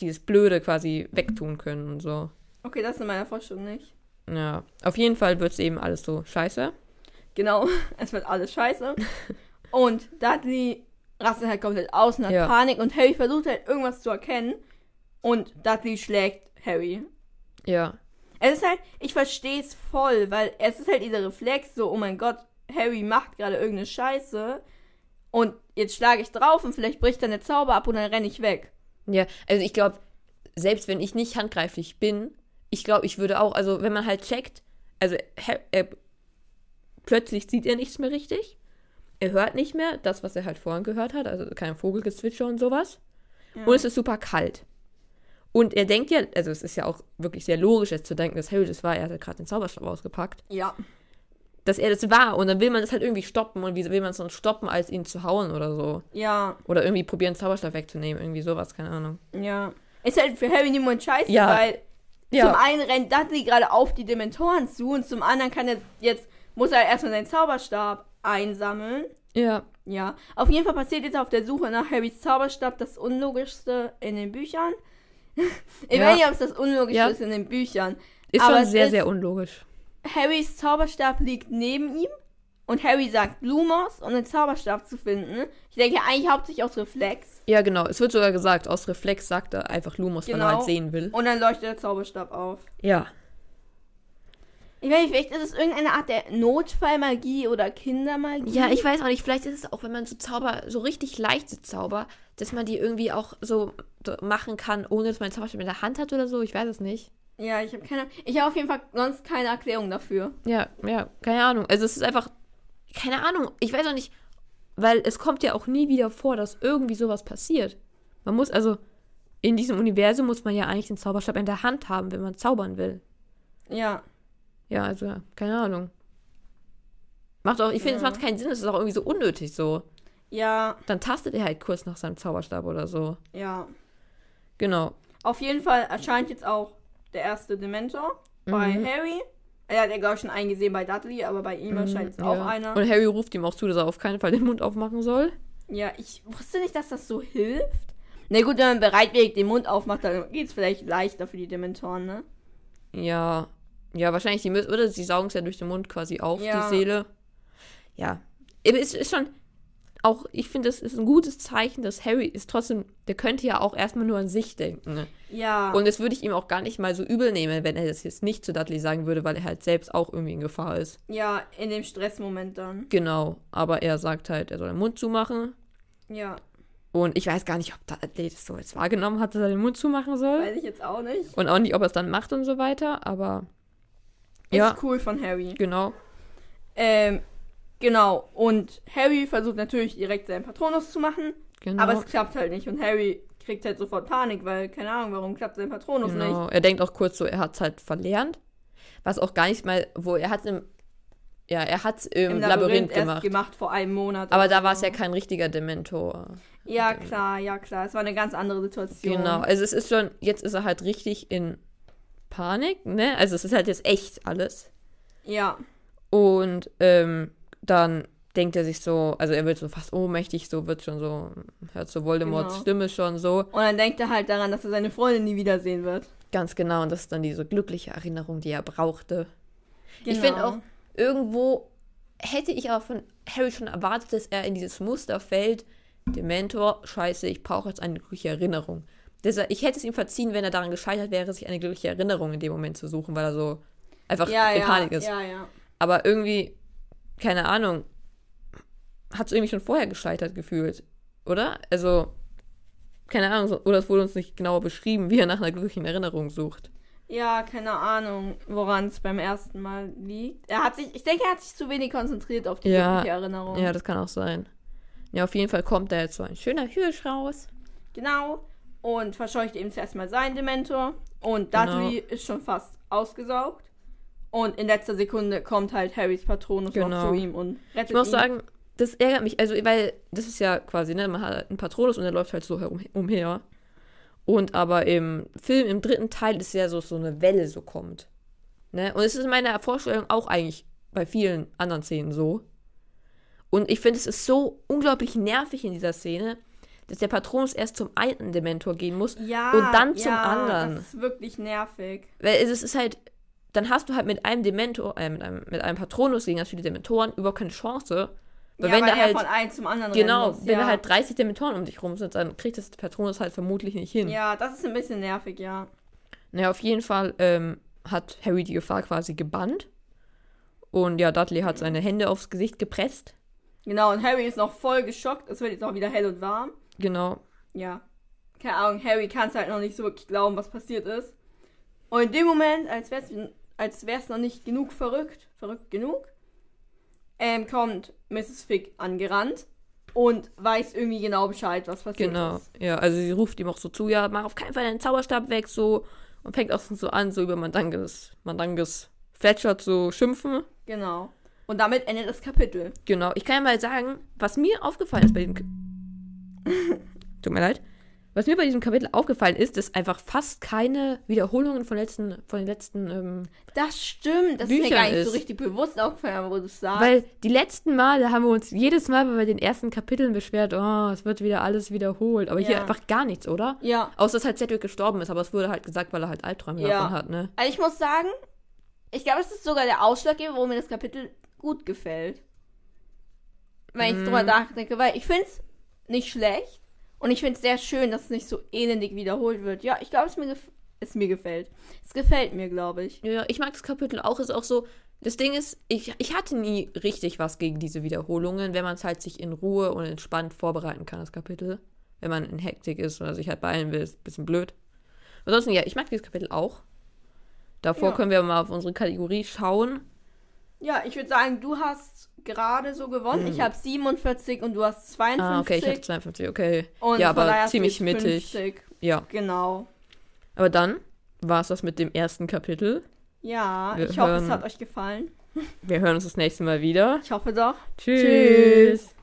dieses Blöde quasi wegtun können und so. okay, das ist in meiner Vorstellung nicht. Ja. Auf jeden Fall wird es eben alles so scheiße. Genau, es wird alles scheiße. und Dudley rastet halt komplett aus und hat Ja. Panik und Harry versucht halt irgendwas zu erkennen. Und Dudley schlägt Harry. Ja. Es ist halt, ich verstehe es voll, weil es ist halt dieser Reflex, so, oh mein Gott, Harry macht gerade irgendeine Scheiße. Und jetzt schlage ich drauf und vielleicht bricht dann der Zauber ab und dann renne ich weg. Ja, also ich glaube, selbst wenn ich nicht handgreiflich bin, ich glaube, ich würde auch, also wenn man halt checkt, also Har- er, plötzlich sieht er nichts mehr richtig. Er hört nicht mehr das, was er halt vorhin gehört hat, also kein Vogelgezwitscher und sowas. Ja. Und es ist super kalt. Und er denkt ja, also es ist ja auch wirklich sehr logisch jetzt zu denken, dass Harry das war, er hat gerade den Zauberstab ausgepackt, Ja. Dass er das war und dann will man das halt irgendwie stoppen und wie will man es sonst stoppen, als ihn zu hauen oder so. Ja, Oder irgendwie probieren, Zauberstab wegzunehmen, irgendwie sowas, keine Ahnung. ja. Ist halt für Harry Moment scheiße, Ja. weil Zum einen rennt Dudley gerade auf die Dementoren zu und zum anderen kann er jetzt, muss er erstmal seinen Zauberstab einsammeln. ja. Ja, auf jeden Fall passiert jetzt auf der Suche nach Harrys Zauberstab das Unlogischste in den Büchern. ich Ja. weiß nicht, ob es das Unlogischste Ja. ist in den Büchern. Ist Aber schon sehr, sehr unlogisch. Harrys Zauberstab liegt neben ihm und Harry sagt Lumos, um den Zauberstab zu finden. Ich denke eigentlich hauptsächlich aus Reflex. Ja, genau. Es wird sogar gesagt, aus Reflex sagt er einfach Lumos, wenn er Genau. halt sehen will. Und dann leuchtet der Zauberstab auf. Ja. Ich weiß nicht, vielleicht ist es irgendeine Art der Notfallmagie oder Kindermagie. Ja, ich weiß auch nicht. Vielleicht ist es auch, wenn man so Zauber, so richtig leichte Zauber, dass man die irgendwie auch so so machen kann, ohne dass man den Zauberstab in der Hand hat oder so. Ich weiß es nicht. Ja, ich habe keine Ich habe auf jeden Fall sonst keine Erklärung dafür. Ja, ja, keine Ahnung. Also es ist einfach, keine Ahnung. Ich weiß auch nicht, weil es kommt ja auch nie wieder vor, dass irgendwie sowas passiert. Man muss also, in diesem Universum muss man ja eigentlich den Zauberstab in der Hand haben, wenn man zaubern will. Ja. Ja, also, keine Ahnung. Macht auch, ich finde, es Ja. macht keinen Sinn, es ist auch irgendwie so unnötig so. Ja, Dann tastet er halt kurz nach seinem Zauberstab oder so. ja. Genau. Auf jeden Fall erscheint jetzt auch der erste Dementor bei Mhm. Harry. Er hat ja, glaube ich, schon eingesehen bei Dudley, aber bei ihm auch Mhm, ja. einer. Und Harry ruft ihm auch zu, dass er auf keinen Fall den Mund aufmachen soll. Ja, ich wusste nicht, dass das so hilft. Na gut, wenn man bereitwillig den Mund aufmacht, dann geht es vielleicht leichter für die Dementoren, ne? Ja. Ja, wahrscheinlich, die müssen, oder sie saugen es ja durch den Mund quasi auf, Ja. die Seele. Ja. Es ist schon, auch, ich finde, es ist ein gutes Zeichen, dass Harry ist trotzdem, der könnte ja auch erstmal nur an sich denken. Ne? Ja. Und das würde ich ihm auch gar nicht mal so übel nehmen, wenn er das jetzt nicht zu Dudley sagen würde, weil er halt selbst auch irgendwie in Gefahr ist. ja, in dem Stressmoment dann. Genau. Aber er sagt halt, er soll den Mund zumachen. Ja, Und ich weiß gar nicht, ob Dudley das so jetzt wahrgenommen hat, dass er den Mund zumachen soll. weiß ich jetzt auch nicht. Und auch nicht, ob er es dann macht und so weiter. Aber Ist ja, cool von Harry. genau. Ähm, genau. Und Harry versucht natürlich direkt seinen Patronus zu machen, genau. aber es klappt halt nicht. Und Harry kriegt halt sofort Panik, weil, keine Ahnung, warum klappt sein Patronus nicht. Genau. Er denkt auch kurz so, er hat es halt verlernt. Was auch gar nicht mal, wo er hat im, ja, er hat im, Im Labyrinth, erst gemacht. gemacht vor einem Monat. Aber da war es ja kein richtiger Dementor. Ja, klar, ja, klar. Es war eine ganz andere Situation. Genau. Also es ist schon, jetzt ist er halt richtig in Panik, ne? Also es ist halt jetzt echt alles. Ja, Und ähm, dann denkt er sich so, also er wird so fast ohnmächtig, so wird schon so, hört so Voldemorts Genau. Stimme schon so. und dann denkt er halt daran, dass er seine Freundin nie wiedersehen wird. Ganz genau. Und das ist dann diese glückliche Erinnerung, die er brauchte. Genau. Ich finde auch, irgendwo hätte ich aber von Harry schon erwartet, dass er in dieses Muster fällt. Dementor, scheiße, ich brauche jetzt eine glückliche Erinnerung. Deshalb, ich hätte es ihm verziehen, wenn er daran gescheitert wäre, sich eine glückliche Erinnerung in dem Moment zu suchen, weil er so einfach ja, in ja, Panik ist. Ja, ja. Aber irgendwie, keine Ahnung, hat es irgendwie schon vorher gescheitert gefühlt, oder? Also, keine Ahnung, oder es wurde uns nicht genauer beschrieben, wie er nach einer glücklichen Erinnerung sucht. Ja, keine Ahnung, woran es beim ersten Mal liegt. Er hat sich, ich denke, er hat sich zu wenig konzentriert auf die Ja, wirkliche Erinnerung. Ja, das kann auch sein. Ja, auf jeden Fall kommt da jetzt so ein schöner Hirsch raus. Genau. Und verscheucht eben zuerst mal seinen Dementor. Und Genau. Dudley ist schon fast ausgesaugt. Und in letzter Sekunde kommt halt Harrys Patronus noch Genau. zu ihm und rettet Ich muss ihn. sagen, das ärgert mich, also, weil das ist ja quasi, ne, man hat einen Patronus und der läuft halt so herum, umher. Und aber im Film, im dritten Teil ist ja so, so eine Welle so kommt. Ne? Und es ist in meiner Vorstellung auch eigentlich bei vielen anderen Szenen so. Und ich finde, es ist so unglaublich nervig in dieser Szene, dass der Patronus erst zum einen Dementor gehen muss ja, und dann zum ja, anderen. Das ist wirklich nervig. Weil es ist halt, dann hast du halt mit einem Dementor, äh, mit einem, mit einem Patronus gegen ganz viele Dementoren überhaupt keine Chance. Weil ja, wenn weil da er halt, von einem zum anderen genau, muss. wenn ja. da halt 30 Dementoren um dich rum sind, dann kriegt das Patronus halt vermutlich nicht hin. Ja, das ist ein bisschen nervig, ja. Naja, auf jeden Fall ähm, hat Harry die Gefahr quasi gebannt. Und ja, Dudley hat seine Hände aufs Gesicht gepresst. Genau, und Harry ist noch voll geschockt. Es wird jetzt auch wieder hell und warm. Genau. Ja. Keine Ahnung, Harry kann es halt noch nicht so wirklich glauben, was passiert ist. Und in dem Moment, als wäre es als wär's noch nicht genug verrückt, verrückt genug, ähm, kommt Mrs. Fick angerannt und weiß irgendwie genau Bescheid, was passiert Genau. ist. Ja, also sie ruft ihm auch so zu, ja, mach auf keinen Fall deinen Zauberstab weg, so. Und fängt auch so an, so über Mandanges, Mandanges Fletcher zu schimpfen. Genau. Und damit endet das Kapitel. Genau. Ich kann ja mal sagen, was mir aufgefallen ist bei. K Tut mir leid. Was mir bei diesem Kapitel aufgefallen ist, ist einfach fast keine Wiederholungen von, letzten, von den letzten. Ähm, Das stimmt, das ist mir Büchern gar nicht ist. so richtig bewusst aufgefallen, wo du es sagst. weil die letzten Male haben wir uns jedes Mal bei den ersten Kapiteln beschwert, oh, es wird wieder alles wiederholt. Aber hier Ja. einfach gar nichts, oder? ja, Außer dass halt Cedric gestorben ist, aber es wurde halt gesagt, weil er halt Albträume Ja. davon hat, ne? also ich muss sagen, ich glaube, das ist sogar der Ausschlaggeber, warum mir das Kapitel gut gefällt. Wenn ich Mm. drüber nachdenke, weil ich finde es nicht schlecht und ich finde es sehr schön, dass es nicht so elendig wiederholt wird. Ja, ich glaube, es mir es mir gefällt. Es gefällt mir, glaube ich. Ja, ich mag das Kapitel auch. Ist auch so. Das Ding ist, ich, ich hatte nie richtig was gegen diese Wiederholungen, wenn man es halt sich in Ruhe und entspannt vorbereiten kann, das Kapitel. Wenn man in Hektik ist oder sich halt beeilen will, ist ein bisschen blöd. Ansonsten, ja, ich mag dieses Kapitel auch. Davor Ja. können wir mal auf unsere Kategorie schauen. Ja, ich würde sagen, du hast gerade so gewonnen. Mhm. Ich habe 47 und du hast 52. Ah, okay, ich habe 52, okay. Und ja, aber ziemlich mittig. 50. Ja. Genau. Aber dann war es das mit dem ersten Kapitel. Ja, Wir ich hören... hoffe, es hat euch gefallen. Wir hören uns das nächste Mal wieder. Ich hoffe doch. Tschüss. Tschüss.